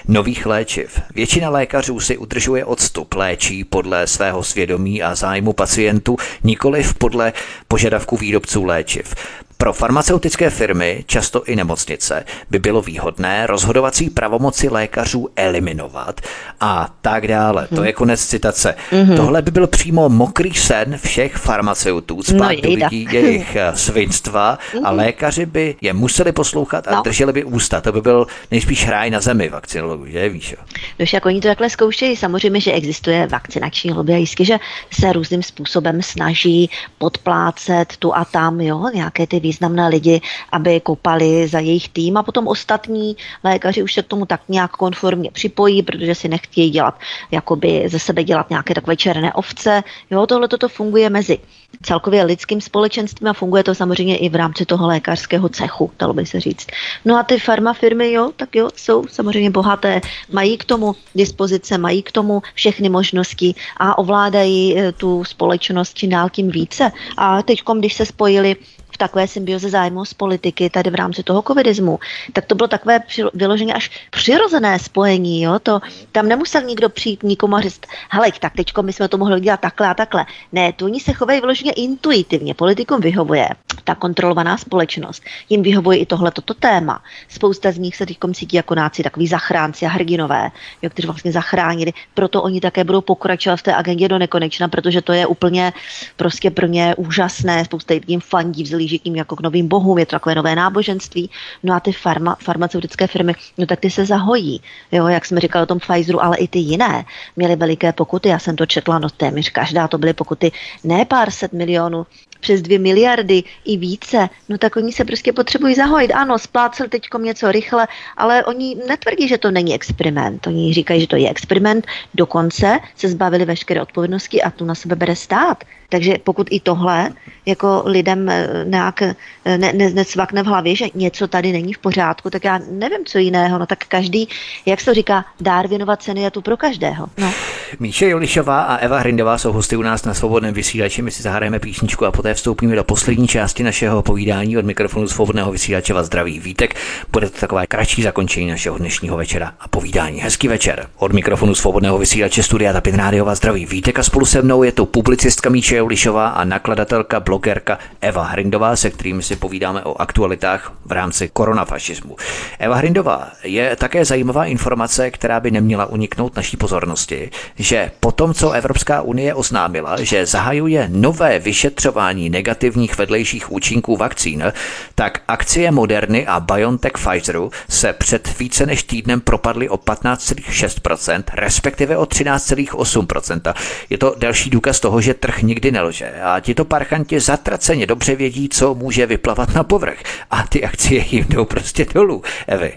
nových léčiv. Většina lékařů si udržuje odstup, léčí podle svého svědomí a zájmu pacientů, nikoliv podle požadavků výrobců léčiv. Pro farmaceutické firmy, často i nemocnice, by bylo výhodné rozhodovací pravomoci lékařů eliminovat a tak dále. Hmm. To je konec citace. Hmm. Tohle by byl přímo mokrý sen všech farmaceutů, spát no, do lidí jejich eh, svinstva hmm. a lékaři by je museli poslouchat a no. drželi by ústa. To by byl nejspíš ráj na zemi vakcinologů, že víš? No však oni to takhle zkoušejí. Samozřejmě, že existuje vakcinační lobby a jistě, že se různým způsobem snaží podplácet tu a tam, jo, nějaké ty významné lidi, aby kopali za jejich tým a potom ostatní lékaři už se k tomu tak nějak konformně připojí, protože si nechtějí dělat, jakoby ze sebe dělat nějaké takové černé ovce. Jo, tohle toto funguje mezi celkově lidským společenstvím a funguje to samozřejmě i v rámci toho lékařského cechu, dalo by se říct. No a ty farmafirmy, jo, tak jo, jsou samozřejmě bohaté, mají k tomu dispozice, mají k tomu všechny možnosti a ovládají eh, tu společnost čím dál tím více. A teď, když se spojili v takové symbioze zájmu z politiky tady v rámci toho covidismu, tak to bylo takové vyloženě až přirozené spojení. Jo? To, tam nemusel nikdo přijít nikomu a říct, hele, tak teďko my jsme to mohli dělat takhle a takhle. Ne, tu oni se chovají vyloženě intuitivně. Politikům vyhovuje ta kontrolovaná společnost. Jim vyhovuje i tohle toto téma. Spousta z nich se teď cítí jako náci takový zachránci a hrdinové, jo, kteří vlastně zachránili. Proto oni také budou pokračovat v té agendě do nekonečna, protože to je úplně prostě pro ně úžasné. Spousta jim fandí, vzali přihlíží k ním jako k novým bohům, je to takové nové náboženství. No a ty farma, farmaceutické firmy, no tak ty se zahojí. Jo, jak jsme říkali o tom Pfizeru, ale i ty jiné měly veliké pokuty. Já jsem to četla, no téměř každá to byly pokuty ne pár set milionů, přes dvě miliardy i více, no tak oni se prostě potřebují zahojit. Ano, splácel teď něco rychle, ale oni netvrdí, že to není experiment. Oni říkají, že to je experiment, dokonce se zbavili veškeré odpovědnosti a tu na sebe bere stát. Takže pokud i tohle jako lidem eh, nějak eh, ne, ne, necvakne v hlavě, že něco tady není v pořádku, tak já nevím, co jiného. No tak každý, jak se to říká, Darwinova ceny je tu pro každého. No. Míše Jolišová a Eva Hrindová jsou hosty u nás na svobodném vysílači. My si zahrajeme písničku a poté vstoupíme do poslední části našeho povídání od mikrofonu svobodného vysílače vás zdraví vítek. Bude to takové kratší zakončení našeho dnešního večera a povídání. Hezký večer. Od mikrofonu svobodného vysílače studia Tapin Rádio vás zdraví vítek a spolu se mnou je tu publicistka Míše Jolišová a nakladatelka, blogerka Eva Hrindová, se kterými si povídáme o aktualitách v rámci koronafašismu. Eva Hrindová je také zajímavá informace, která by neměla uniknout naší pozornosti, že po tom, co Evropská unie oznámila, že zahajuje nové vyšetřování negativních vedlejších účinků vakcín, tak akcie Moderny a BioNTech Pfizeru se před více než týdnem propadly o 15,6%, respektive o 13,8%. Je to další důkaz toho, že trh nikdy nelže a tito parchanti zatraceně dobře vědí, co může vyplavat na povrch a ty akcie jim jdou prostě dolů. Evy.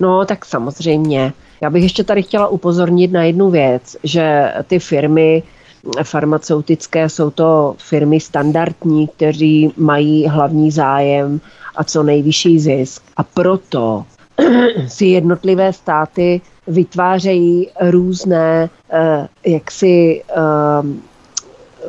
No, tak samozřejmě. Já bych ještě tady chtěla upozornit na jednu věc, že ty firmy farmaceutické jsou to firmy standardní, kteří mají hlavní zájem a co nejvyšší zisk. A proto si jednotlivé státy vytvářejí různé eh, jaksi eh,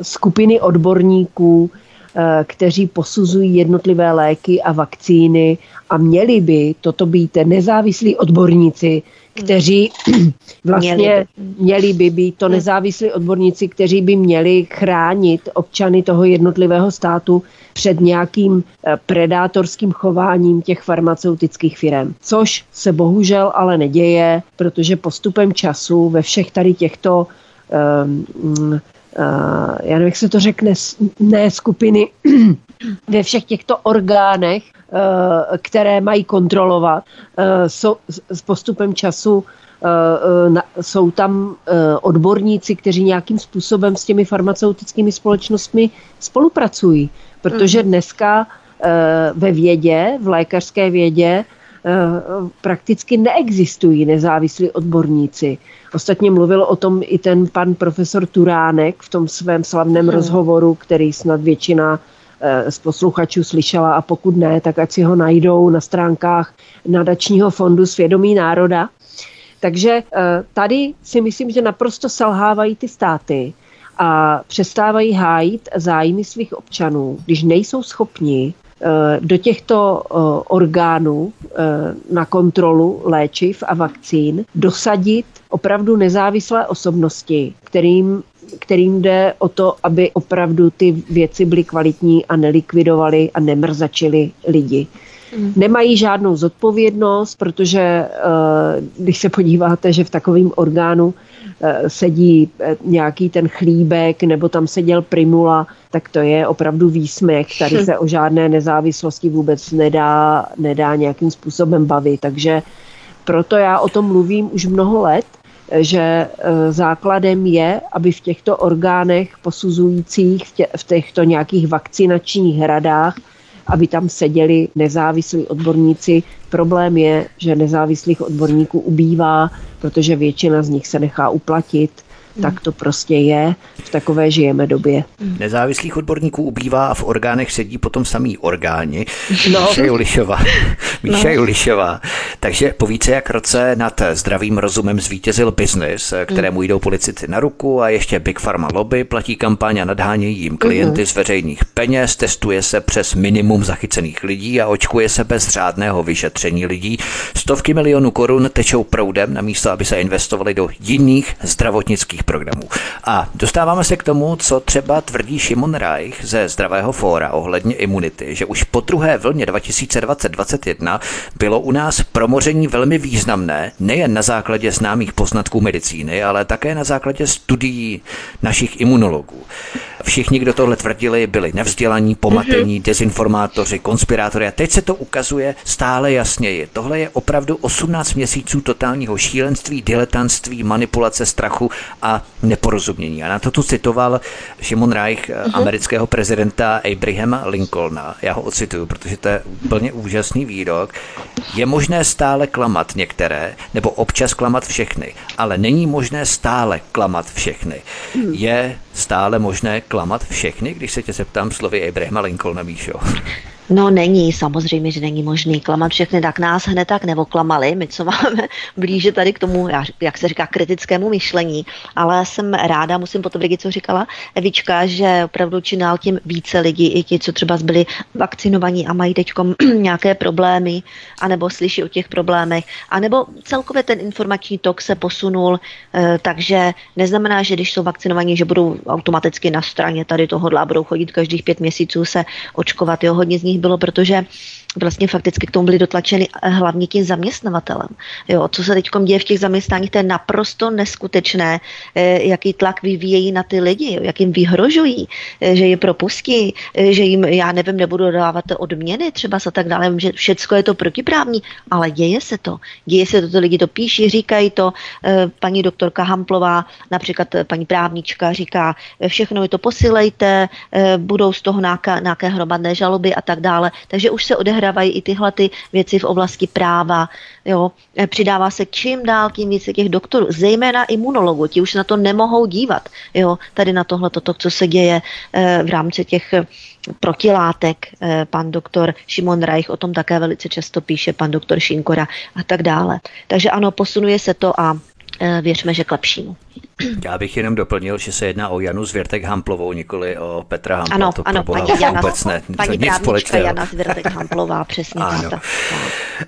skupiny odborníků, eh, kteří posuzují jednotlivé léky a vakcíny a měli by toto být nezávislí odborníci, kteří vlastně měli by být to nezávislí odborníci, kteří by měli chránit občany toho jednotlivého státu před nějakým eh, predátorským chováním těch farmaceutických firm. Což se bohužel ale neděje, protože postupem času ve všech tady těchto um, uh, já nevím, jak se to řekne, ne skupiny, ve všech těchto orgánech, uh, které mají kontrolovat, uh, jsou, s postupem času jsou tam odborníci, kteří nějakým způsobem s těmi farmaceutickými společnostmi spolupracují. Protože mhm. dneska ve vědě, v lékařské vědě, prakticky neexistují nezávislí odborníci. Ostatně mluvil o tom i ten pan profesor Turánek v tom svém slavném hmm. rozhovoru, který snad většina eh, z posluchačů slyšela a pokud ne, tak ať si ho najdou na stránkách nadačního fondu Svědomí národa. Takže eh, tady si myslím, že naprosto selhávají ty státy a přestávají hájit zájmy svých občanů, když nejsou schopni do těchto eh, orgánů eh, na kontrolu léčiv a vakcín dosadit opravdu nezávislé osobnosti, kterým, kterým jde o to, aby opravdu ty věci byly kvalitní a nelikvidovali a nemrzačili lidi. Mm. Nemají žádnou zodpovědnost, protože když se podíváte, že v takovém orgánu Eh, sedí eh, nějaký ten chlíbek nebo tam seděl Primula, tak to je opravdu výsměch. Tady hm. se o žádné nezávislosti vůbec nedá, nedá nějakým způsobem bavit. Takže proto já o tom mluvím už mnoho let, že eh, základem je, aby v těchto orgánech posuzujících, v těchto nějakých vakcinačních hradách, aby tam seděli nezávislí odborníci. Problém je, že nezávislých odborníků ubývá, protože většina z nich se nechá uplatit tak to prostě je. V takové žijeme době. Nezávislých odborníků ubývá a v orgánech sedí potom samý orgáni. No. Míša Julišová. Míša no. Julišová. Takže po více jak roce nad zdravým rozumem zvítězil biznis, kterému jdou politici na ruku a ještě Big Pharma lobby platí kampaň a nadhánějí jim klienty uh-huh. z veřejných peněz, testuje se přes minimum zachycených lidí a očkuje se bez řádného vyšetření lidí. Stovky milionů korun tečou proudem na místo, aby se investovali do jiných zdravotnických programů. A dostáváme se k tomu, co třeba tvrdí Šimon Reich ze Zdravého fóra ohledně imunity, že už po druhé vlně 2020-2021 bylo u nás promoření velmi významné, nejen na základě známých poznatků medicíny, ale také na základě studií našich imunologů. Všichni, kdo tohle tvrdili, byli nevzdělaní, pomatení, dezinformátoři, konspirátory a teď se to ukazuje stále jasněji. Tohle je opravdu 18 měsíců totálního šílenství, diletantství, manipulace strachu a neporozumění. A na to tu citoval Šimon Reich, uh-huh. amerického prezidenta Abrahama Lincolna. Já ho ocituju, protože to je úplně úžasný výrok. Je možné stále klamat některé, nebo občas klamat všechny, ale není možné stále klamat všechny. Hmm. Je stále možné klamat všechny, když se tě zeptám slovy Abrahama Lincolna, Míšo? No není, samozřejmě, že není možný klamat všechny, tak nás hned tak nebo klamali, my co máme blíže tady k tomu, jak se říká, kritickému myšlení, ale jsem ráda, musím potvrdit, co říkala Evička, že opravdu činál tím více lidí, i ti, co třeba byli vakcinovaní a mají teď nějaké problémy, anebo slyší o těch problémech, anebo celkově ten informační tok se posunul, eh, takže neznamená, že když jsou vakcinovaní, že budou automaticky na straně tady tohohle a budou chodit každých pět měsíců se očkovat, jo, hodně z nich nich bylo, protože vlastně fakticky k tomu byly dotlačeny eh, hlavně tím zaměstnavatelem. Jo, co se teď děje v těch zaměstnáních, to je naprosto neskutečné, eh, jaký tlak vyvíjejí na ty lidi, jak jim vyhrožují, eh, že je propustí, že jim, já nevím, nebudu dávat odměny třeba a tak dále, že všecko je to protiprávní, ale děje se to. Děje se to, to lidi to píší, říkají to, paní doktorka Hamplová, například paní právnička říká, všechno je to posilejte, budou z toho nějaké, hromadné žaloby a tak dále. Takže už se odehrávají odehrávají i tyhle ty věci v oblasti práva. Jo. E, přidává se čím dál tím více těch doktorů, zejména imunologů, ti už na to nemohou dívat. Jo. Tady na tohle, toto, co se děje e, v rámci těch e, protilátek. Pan doktor Šimon Reich o tom také velice často píše, pan doktor Šinkora a tak dále. Takže ano, posunuje se to a věřme, že k lepšímu. Já bych jenom doplnil, že se jedná o Janu Zvěrtek Hamplovou, nikoli o Petra Hampla. Ano, to ano, paní Jana, vůbec ne, paní nic společného. Jana Zvěrtek Hamplová, přesně ano. tak.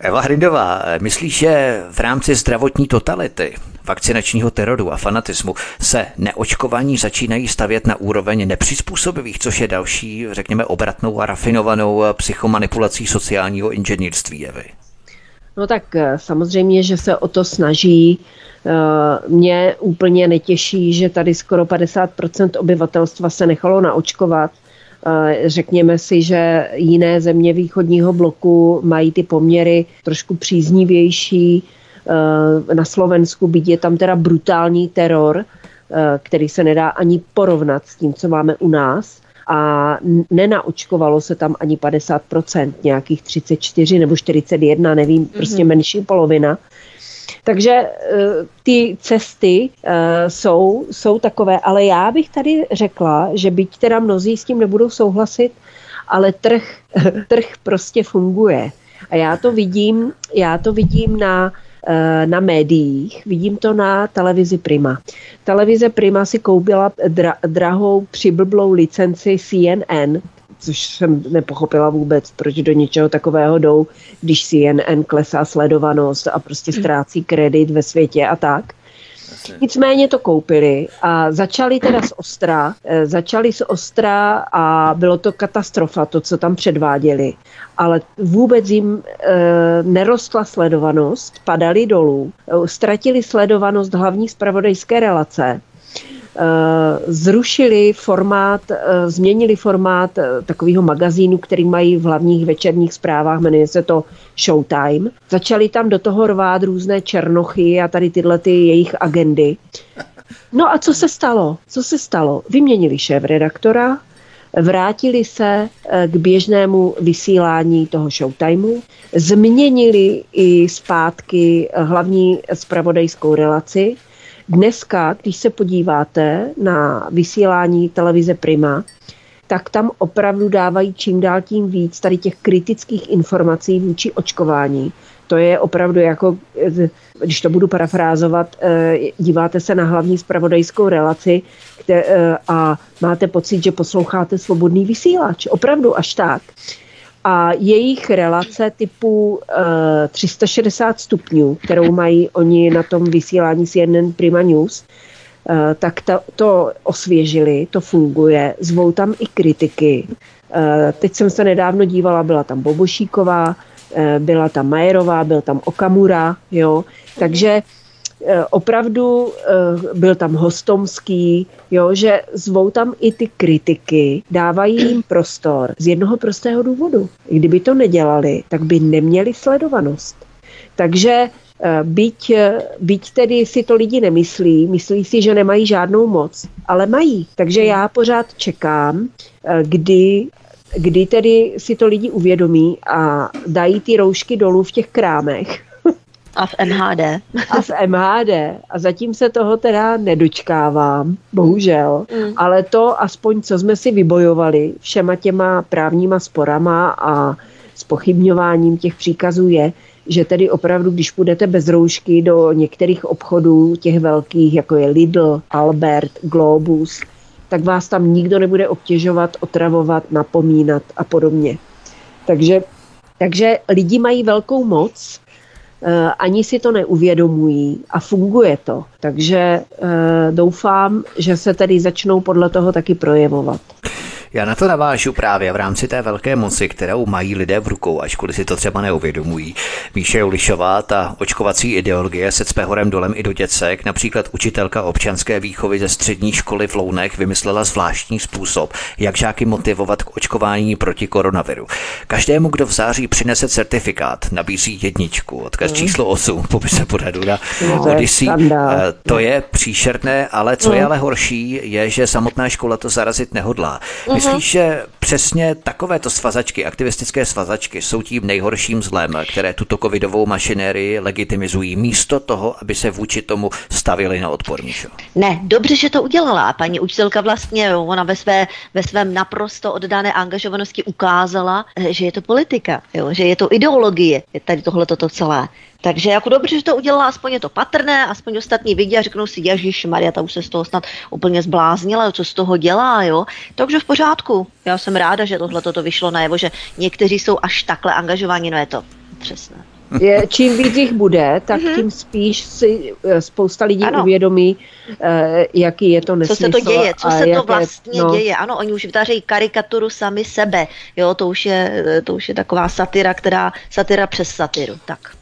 Eva Hrindová, myslíš, že v rámci zdravotní totality, vakcinačního teroru a fanatismu se neočkovaní začínají stavět na úroveň nepřizpůsobivých, což je další, řekněme, obratnou a rafinovanou psychomanipulací sociálního inženýrství, Evy? No tak eh, samozřejmě, že se o to snaží Eh, mě úplně netěší, že tady skoro 50% obyvatelstva se nechalo naočkovat. Eh, řekněme si, že jiné země východního bloku mají ty poměry trošku příznivější. Na Slovensku byť je tam teda brutální teror, který se nedá ani porovnat s tím, co máme u nás a nenaočkovalo se tam ani 50%, nějakých 34 nebo 41, nevím, mm-hmm. prostě menší polovina. Takže eh, ty cesty eh, jsou, jsou takové, ale já bych tady řekla, že byť teda mnozí s tím nebudou souhlasit, ale trh, trh prostě funguje. A já to vidím, já to vidím na na médiích, vidím to na televizi Prima. Televize Prima si koupila dra- drahou přiblblou licenci CNN, což jsem nepochopila vůbec, proč do něčeho takového jdou, když CNN klesá sledovanost a prostě ztrácí kredit ve světě a tak. Nicméně to koupili a začali teda z Ostra, eh, začali z Ostra a bylo to katastrofa, to, co tam předváděli. Ale vůbec jim e, nerostla sledovanost, padali dolů, e, ztratili sledovanost hlavní zpravodajské relace Eh, zrušili formát, eh, změnili formát eh, takového magazínu, který mají v hlavních večerních zprávách, jmenuje se to Showtime. Začali tam do toho rvát různé černochy a tady tyhle ty jejich agendy. No a co se stalo? Co se stalo? Vyměnili šéf redaktora, vrátili se k běžnému vysílání toho showtimeu, změnili i zpátky hlavní spravodajskou relaci, Dneska, když se podíváte na vysílání televize Prima, tak tam opravdu dávají čím dál tím víc tady těch kritických informací vůči očkování. To je opravdu jako, když to budu parafrázovat, eh, díváte se na hlavní spravodajskou relaci eh, a máte pocit, že posloucháte svobodný vysílač. Opravdu až tak a jejich relace typu uh, eh, 360 stupňů, kterou mají oni na tom vysílání CNN Prima News, uh, tak to, to osvěžili, to funguje, zvou tam i kritiky. Uh, teď jsem se nedávno dívala, byla tam Bobošíková, uh, byla tam Majerová, byl tam Okamura, jo, takže Eh, opravdu eh, byl tam Hostomský, jo, že zvou tam i ty kritiky, dávají jim prostor z jednoho prostého důvodu. Kdyby to nedělali, tak by neměli sledovanost. Takže eh, byť, byť tedy si to lidi nemyslí, myslí si, že nemají žádnou moc, ale mají. Takže já pořád čekám, kdy kdy tedy si to lidi uvědomí a dají ty roušky dolů v těch krámech a v MHD. A v MHD. A zatím se toho teda nedočkávám, bohužel. Mm. Ale to aspoň, co jsme si vybojovali všema těma právníma sporama a spochybňováním těch příkazů je, že tedy opravdu, když půjdete bez roušky do některých obchodů, těch velkých, jako je Lidl, Albert, Globus, tak vás tam nikdo nebude obtěžovat, otravovat, napomínat a podobně. Takže, takže lidi mají velkou moc ani si to neuvědomují a funguje to. Takže eh, doufám, že se tedy začnou podle toho taky projevovat. Já na to navážu právě v rámci té velké moci, kterou mají lidé v rukou, ačkoliv si to třeba neuvědomují. Míše Julišová, ta očkovací ideologie se cpe horem dolem i do děcek, například učitelka občanské výchovy ze střední školy v Lounech vymyslela zvláštní způsob, jak žáky motivovat k očkování proti koronaviru. Každému, kdo v září přinese certifikát, nabízí jedničku, odkaz mm. číslo 8, popise pořadu na no, Odyssey. Eh, to je příšerné, ale co je mhm. ale horší, je, že samotná škola to zarazit nehodlá. Mm. Myslíš, že přesně takovéto svazačky, aktivistické svazačky, jsou tím nejhorším zlem, které tuto covidovou mašinérii legitimizují, místo toho, aby se vůči tomu stavili na odpor, Míšo? Ne, dobře, že to udělala. Paní učitelka vlastně, ona ve, své, ve svém naprosto oddané angažovanosti ukázala, že je to politika, jo, že je to ideologie, je tady tohle toto celé. Takže jako dobře, že to udělala, aspoň je to patrné, aspoň ostatní vidí a řeknou si, Ježíš Maria, ta už se z toho snad úplně zbláznila, co z toho dělá, jo. Takže v pořádku. Já jsem ráda, že tohle toto vyšlo najevo, že někteří jsou až takhle angažovaní, no je to přesné. Je, čím víc jich bude, tak mm-hmm. tím spíš si eh, spousta lidí ano. uvědomí, eh, jaký je to nesmysl. Co se to děje, co se to vlastně no. děje. Ano, oni už vytvářejí karikaturu sami sebe. Jo, to už je, to už je taková satira, která, satira přes satiru. Tak.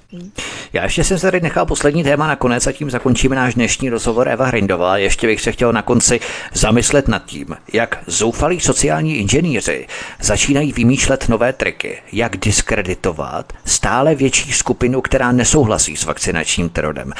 Já ještě jsem se tady nechal poslední téma nakonec a tím zakončíme náš dnešní rozhovor Eva Hrindová. Ještě bych se chtěl na konci zamyslet nad tím, jak zoufalí sociální inženýři začínají vymýšlet nové triky, jak diskreditovat stále větší skupinu, která nesouhlasí s vakcinačním terodem.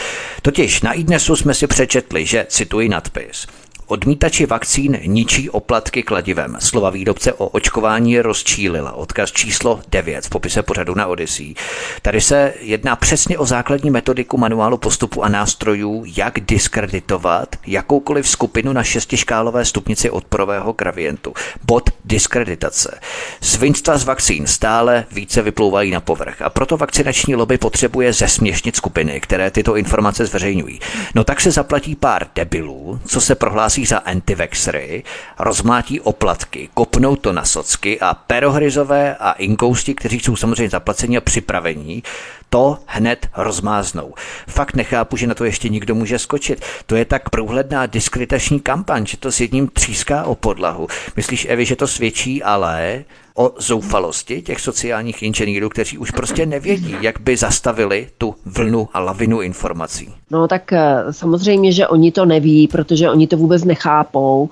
Totiž na iDnesu jsme si přečetli, že, cituji nadpis, Odmítači vakcín ničí oplatky kladivem. Slova výrobce o očkování rozčílila. Odkaz číslo 9 v popise pořadu na Odyssey. Tady se jedná přesně o základní metodiku manuálu postupu a nástrojů, jak diskreditovat jakoukoliv skupinu na šestiškálové stupnici odporového gravientu. Bod diskreditace. Svinstva z vakcín stále více vyplouvají na povrch a proto vakcinační lobby potřebuje zesměšnit skupiny, které tyto informace zveřejňují. No tak se zaplatí pár debilů, co se prohlásí za antivexery, rozmátí oplatky, kopnou to na socky a perohryzové a inkousti, kteří jsou samozřejmě zaplaceni a připravení, to hned rozmáznou. Fakt nechápu, že na to ještě nikdo může skočit. To je tak průhledná diskretační kampaň, že to s jedním tříská o podlahu. Myslíš, Evi, že to svědčí ale o zoufalosti těch sociálních inženýrů, kteří už prostě nevědí, jak by zastavili tu vlnu a lavinu informací? No tak eh, samozřejmě, že oni to neví, protože oni to vůbec nechápou.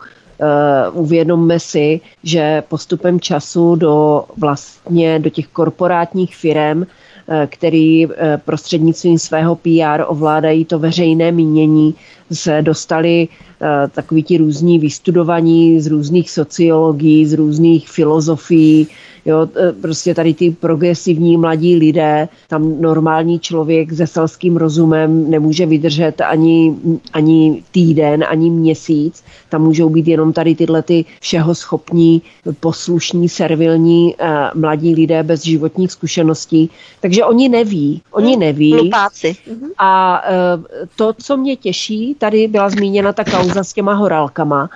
Uh, uvědomme si, že postupem času do vlastně do těch korporátních firm Eh, který eh, prostřednictvím svého PR ovládají to veřejné mínění, se dostali eh, takový ti různí vystudovaní z různých sociologií, z různých filozofií, Jo, e, prostě tady ty progresivní mladí lidé, tam normální člověk se selským rozumem nemůže vydržet ani, ani týden, ani měsíc. Tam můžou být jenom tady tyhle ty všeho schopní, poslušní, servilní uh, mladí lidé bez životních zkušeností. Takže oni neví. Oni hm, neví. Lupáci. A to, co mě těší, tady byla zmíněna ta kauza s těma horálkama.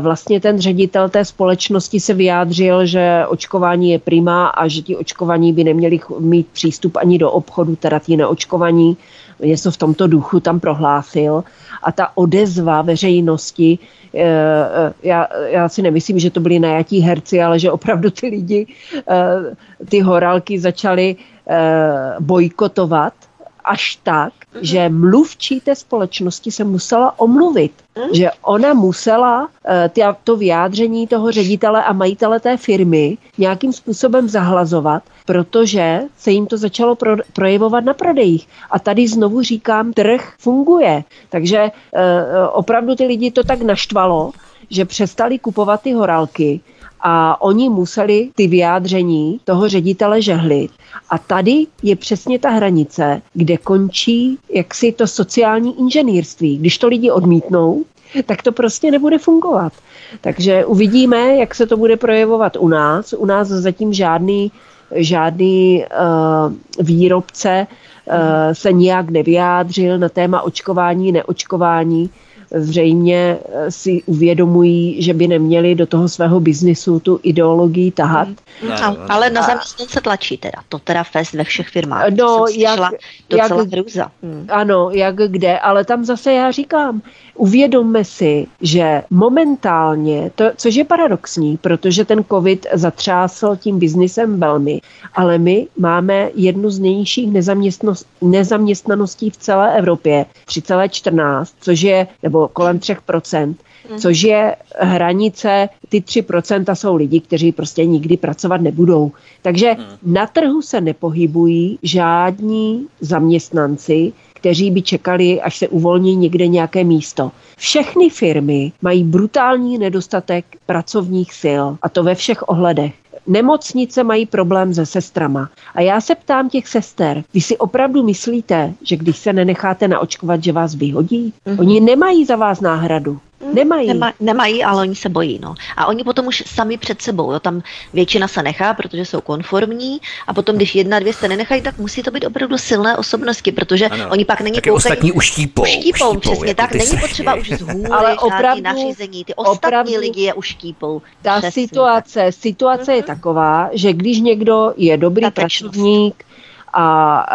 Vlastně ten ředitel té společnosti se vyjádřil, že očkování je prima a že ti očkovaní by neměli mít přístup ani do obchodu, teda ti neočkovaní, něco v tomto duchu tam prohlásil. A ta odezva veřejnosti, eh, eh, já, já si nemyslím, že to byli najatí herci, ale že opravdu ty lidi, eh, ty horálky začaly bojkotovat až tak, mm-hmm. že mluvčí té společnosti se musela omluvit. Mm-hmm. Že ona musela uh, to vyjádření toho ředitele a majitele té firmy nějakým způsobem zahlazovat, protože se jim to začalo pro, projevovat na prodejích. A tady znovu říkám, trh funguje. Takže uh, opravdu ty lidi to tak naštvalo, že přestali kupovat ty horálky a oni museli ty vyjádření toho ředitele žehlit. A tady je přesně ta hranice, kde končí jaksi to sociální inženýrství. Když to lidi odmítnou, tak to prostě nebude fungovat. Takže uvidíme, jak se to bude projevovat u nás. U nás zatím žádný, žádný uh, výrobce uh, se nijak nevyjádřil na téma očkování, neočkování zřejmě eh, si uvědomují, že by neměli do toho svého biznisu tu ideologii tahat. No, ale na zaměstnance tlačí teda. To teda fest ve všech firmách. No, jak, docela jak, hrůza. Hmm. Ano, jak kde, ale tam zase já říkám, uvědomme si, že momentálně, to, což je paradoxní, protože ten covid zatřásl tím biznisem velmi, ale my máme jednu z nejnižších nezaměstnaností v celé Evropě, 3,14, což je, nebo kolem 3%, hmm. což je hranice, ty 3% jsou lidi, kteří prostě nikdy pracovat nebudou. Takže hmm. na trhu se nepohybují žádní zaměstnanci, kteří by čekali, až se uvolní někde nějaké místo. Všechny firmy mají brutální nedostatek pracovních sil a to ve všech ohledech. Nemocnice mají problém se sestrama. A já se ptám těch sester, vy si opravdu myslíte, že když se nenecháte naočkovat, že vás vyhodí? Mm-hmm. Oni nemají za vás náhradu. Nemají. Nema, nemají, ale oni se bojí. No. A oni potom už sami před sebou. Jo. Tam většina se nechá, protože jsou konformní. A potom, když jedna, dvě se nenechají, tak musí to být opravdu silné osobnosti, protože ano. oni pak není pouze... ostatní uštípou. Uštípou, uštípou přesně jako tak. Není potřeba už z hůry, ale opravdu, nařízení. Ty ostatní opravdu, lidi je uštípou. Ta přesně situace, situace uh-huh. je mhm. taková, že když někdo je dobrý pracovník, a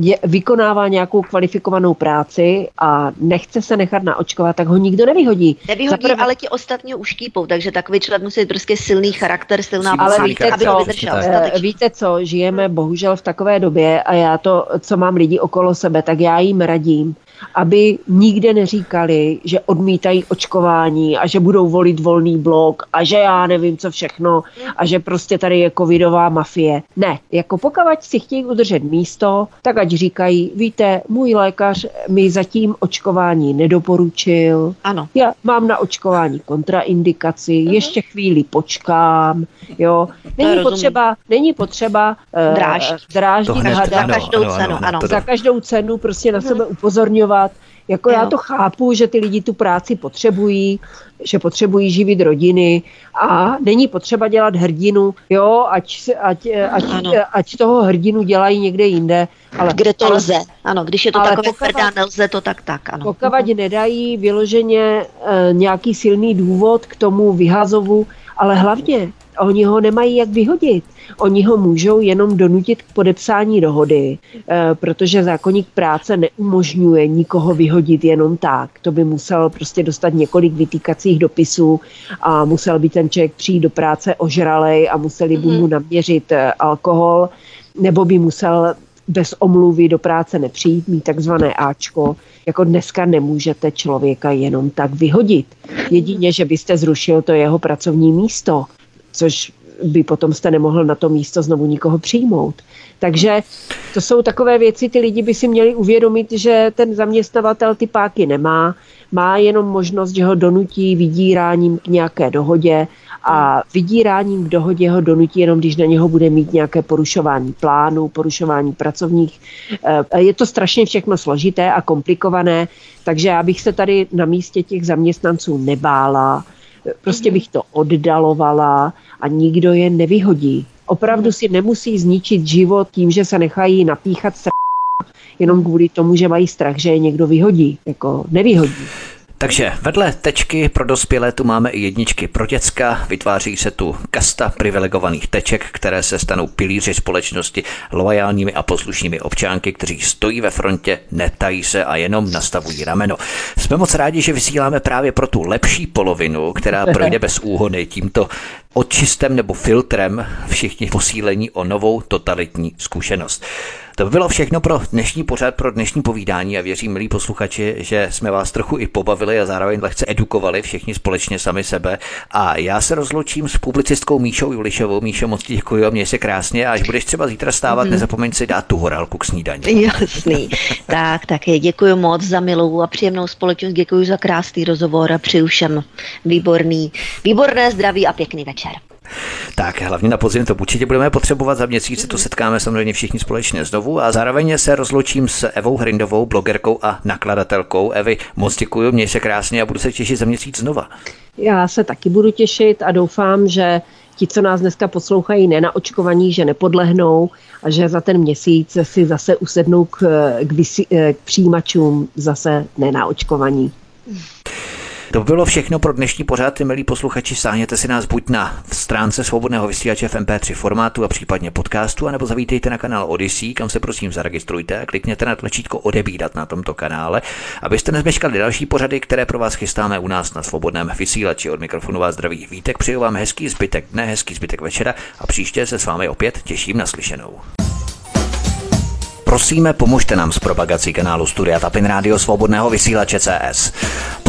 je, vykonává nějakou kvalifikovanou práci a nechce se nechat naočkovat, tak ho nikdo nevyhodí. Nevyhodí, Zaprvé... ale ti ostatní už kýpou, takže takový člověk musí prostě silný charakter, silná ale víte aby co, vydržel. Uh, víte co, žijeme bohužel v takové době a já to, co mám lidi okolo sebe, tak já jim radím, aby nikde neříkali, že odmítají očkování a že budou volit volný blok a že já nevím co všechno a že prostě tady je covidová mafie. Ne, jako pokud si chtějí udržet místo, tak ať říkají, víte, můj lékař mi zatím očkování nedoporučil. Ano. Já mám na očkování kontraindikaci, uh-huh. ještě chvíli počkám, jo. Není potřeba, není potřeba uh, dráždit, dráždit hada, za každou ano, cenu, ano. ano. Za každou cenu prostě na sebe upozorňovat, jako já to chápu, že ty lidi tu práci potřebují, že potřebují živit rodiny a není potřeba dělat hrdinu, jo, ať, ať, ať, ať toho hrdinu dělají někde jinde. Ale, Kde to ale, lze, ano, když je to takové tvrdá, nelze to tak tak, ano. Pokud nedají vyloženě e, nějaký silný důvod k tomu vyhazovu, ale hlavně oni ho nemají jak vyhodit. Oni ho můžou jenom donutit k podepsání dohody, eh, protože zákonník práce neumožňuje nikoho vyhodit jenom tak. To by musel prostě dostat několik vytýkacích dopisů a musel by ten člověk přijít do práce ožralej a museli by mu mhm. naměřit eh, alkohol, nebo by musel bez omluvy do práce nepřijít, mít takzvané Ačko. Jako dneska nemůžete člověka jenom tak vyhodit. Jedině, že byste zrušil to jeho pracovní místo, což by potom jste nemohl na to místo znovu nikoho přijmout. Takže to jsou takové věci, ty lidi by si měli uvědomit, že ten zaměstnavatel ty páky nemá, má jenom možnost, že ho donutí vydíráním k nějaké dohodě a vydíráním k dohodě ho donutí jenom, když na něho bude mít nějaké porušování plánu, porušování pracovních. Eh, je to strašně všechno složité a komplikované, takže já bych se tady na místě těch zaměstnanců nebála, prostě bych to oddalovala a nikdo je nevyhodí. Opravdu si nemusí zničit život tím, že se nechají napíchat jenom kvůli tomu, že mají strach, že je někdo vyhodí. Jako nevyhodí. Takže vedle tečky pro dospělé tu máme i jedničky pro děcka, vytváří se tu kasta privilegovaných teček, které se stanou pilíři společnosti, loajálními a poslušnými občánky, kteří stojí ve frontě, netají se a jenom nastavují rameno. Jsme moc rádi, že vysíláme právě pro tu lepší polovinu, která projde bez úhony tímto očistem nebo filtrem všichni posílení o novou totalitní zkušenost. To by bylo všechno pro dnešní pořad, pro dnešní povídání a věřím, milí posluchači, že jsme vás trochu i pobavili a zároveň lehce edukovali všichni společně sami sebe. A já se rozloučím s publicistkou Míšou Julišovou. Míšo, moc děkuji a měj se krásně a až budeš třeba zítra stávat, mm. nezapomeň si dát tu horálku k snídaní. Jasný. tak, také děkuji moc za milou a příjemnou společnost, děkuji za krásný rozhovor a přeju všem výborný, výborné zdraví a pěkný večer. Tak hlavně na podzim to určitě budeme potřebovat. Za měsíc se tu setkáme samozřejmě všichni společně znovu a zároveň se rozloučím s Evou Hrindovou, blogerkou a nakladatelkou. Evi, moc děkuji, měj se krásně a budu se těšit za měsíc znova. Já se taky budu těšit a doufám, že ti, co nás dneska poslouchají, nenaočkovaní, že nepodlehnou a že za ten měsíc si zase usednou k, k, vysí, k přijímačům zase nenaočkovaní. To bylo všechno pro dnešní pořád, milí posluchači. Sáhněte si nás buď na stránce svobodného vysílače v MP3 formátu a případně podcastu, anebo zavítejte na kanál Odyssey, kam se prosím zaregistrujte a klikněte na tlačítko odebírat na tomto kanále, abyste nezmeškali další pořady, které pro vás chystáme u nás na svobodném vysílači. Od mikrofonu vás zdraví vítek, přeju vám hezký zbytek dne, hezký zbytek večera a příště se s vámi opět těším na slyšenou. Prosíme, pomožte nám s propagací kanálu Studia Tapin Rádio Svobodného vysílače CS.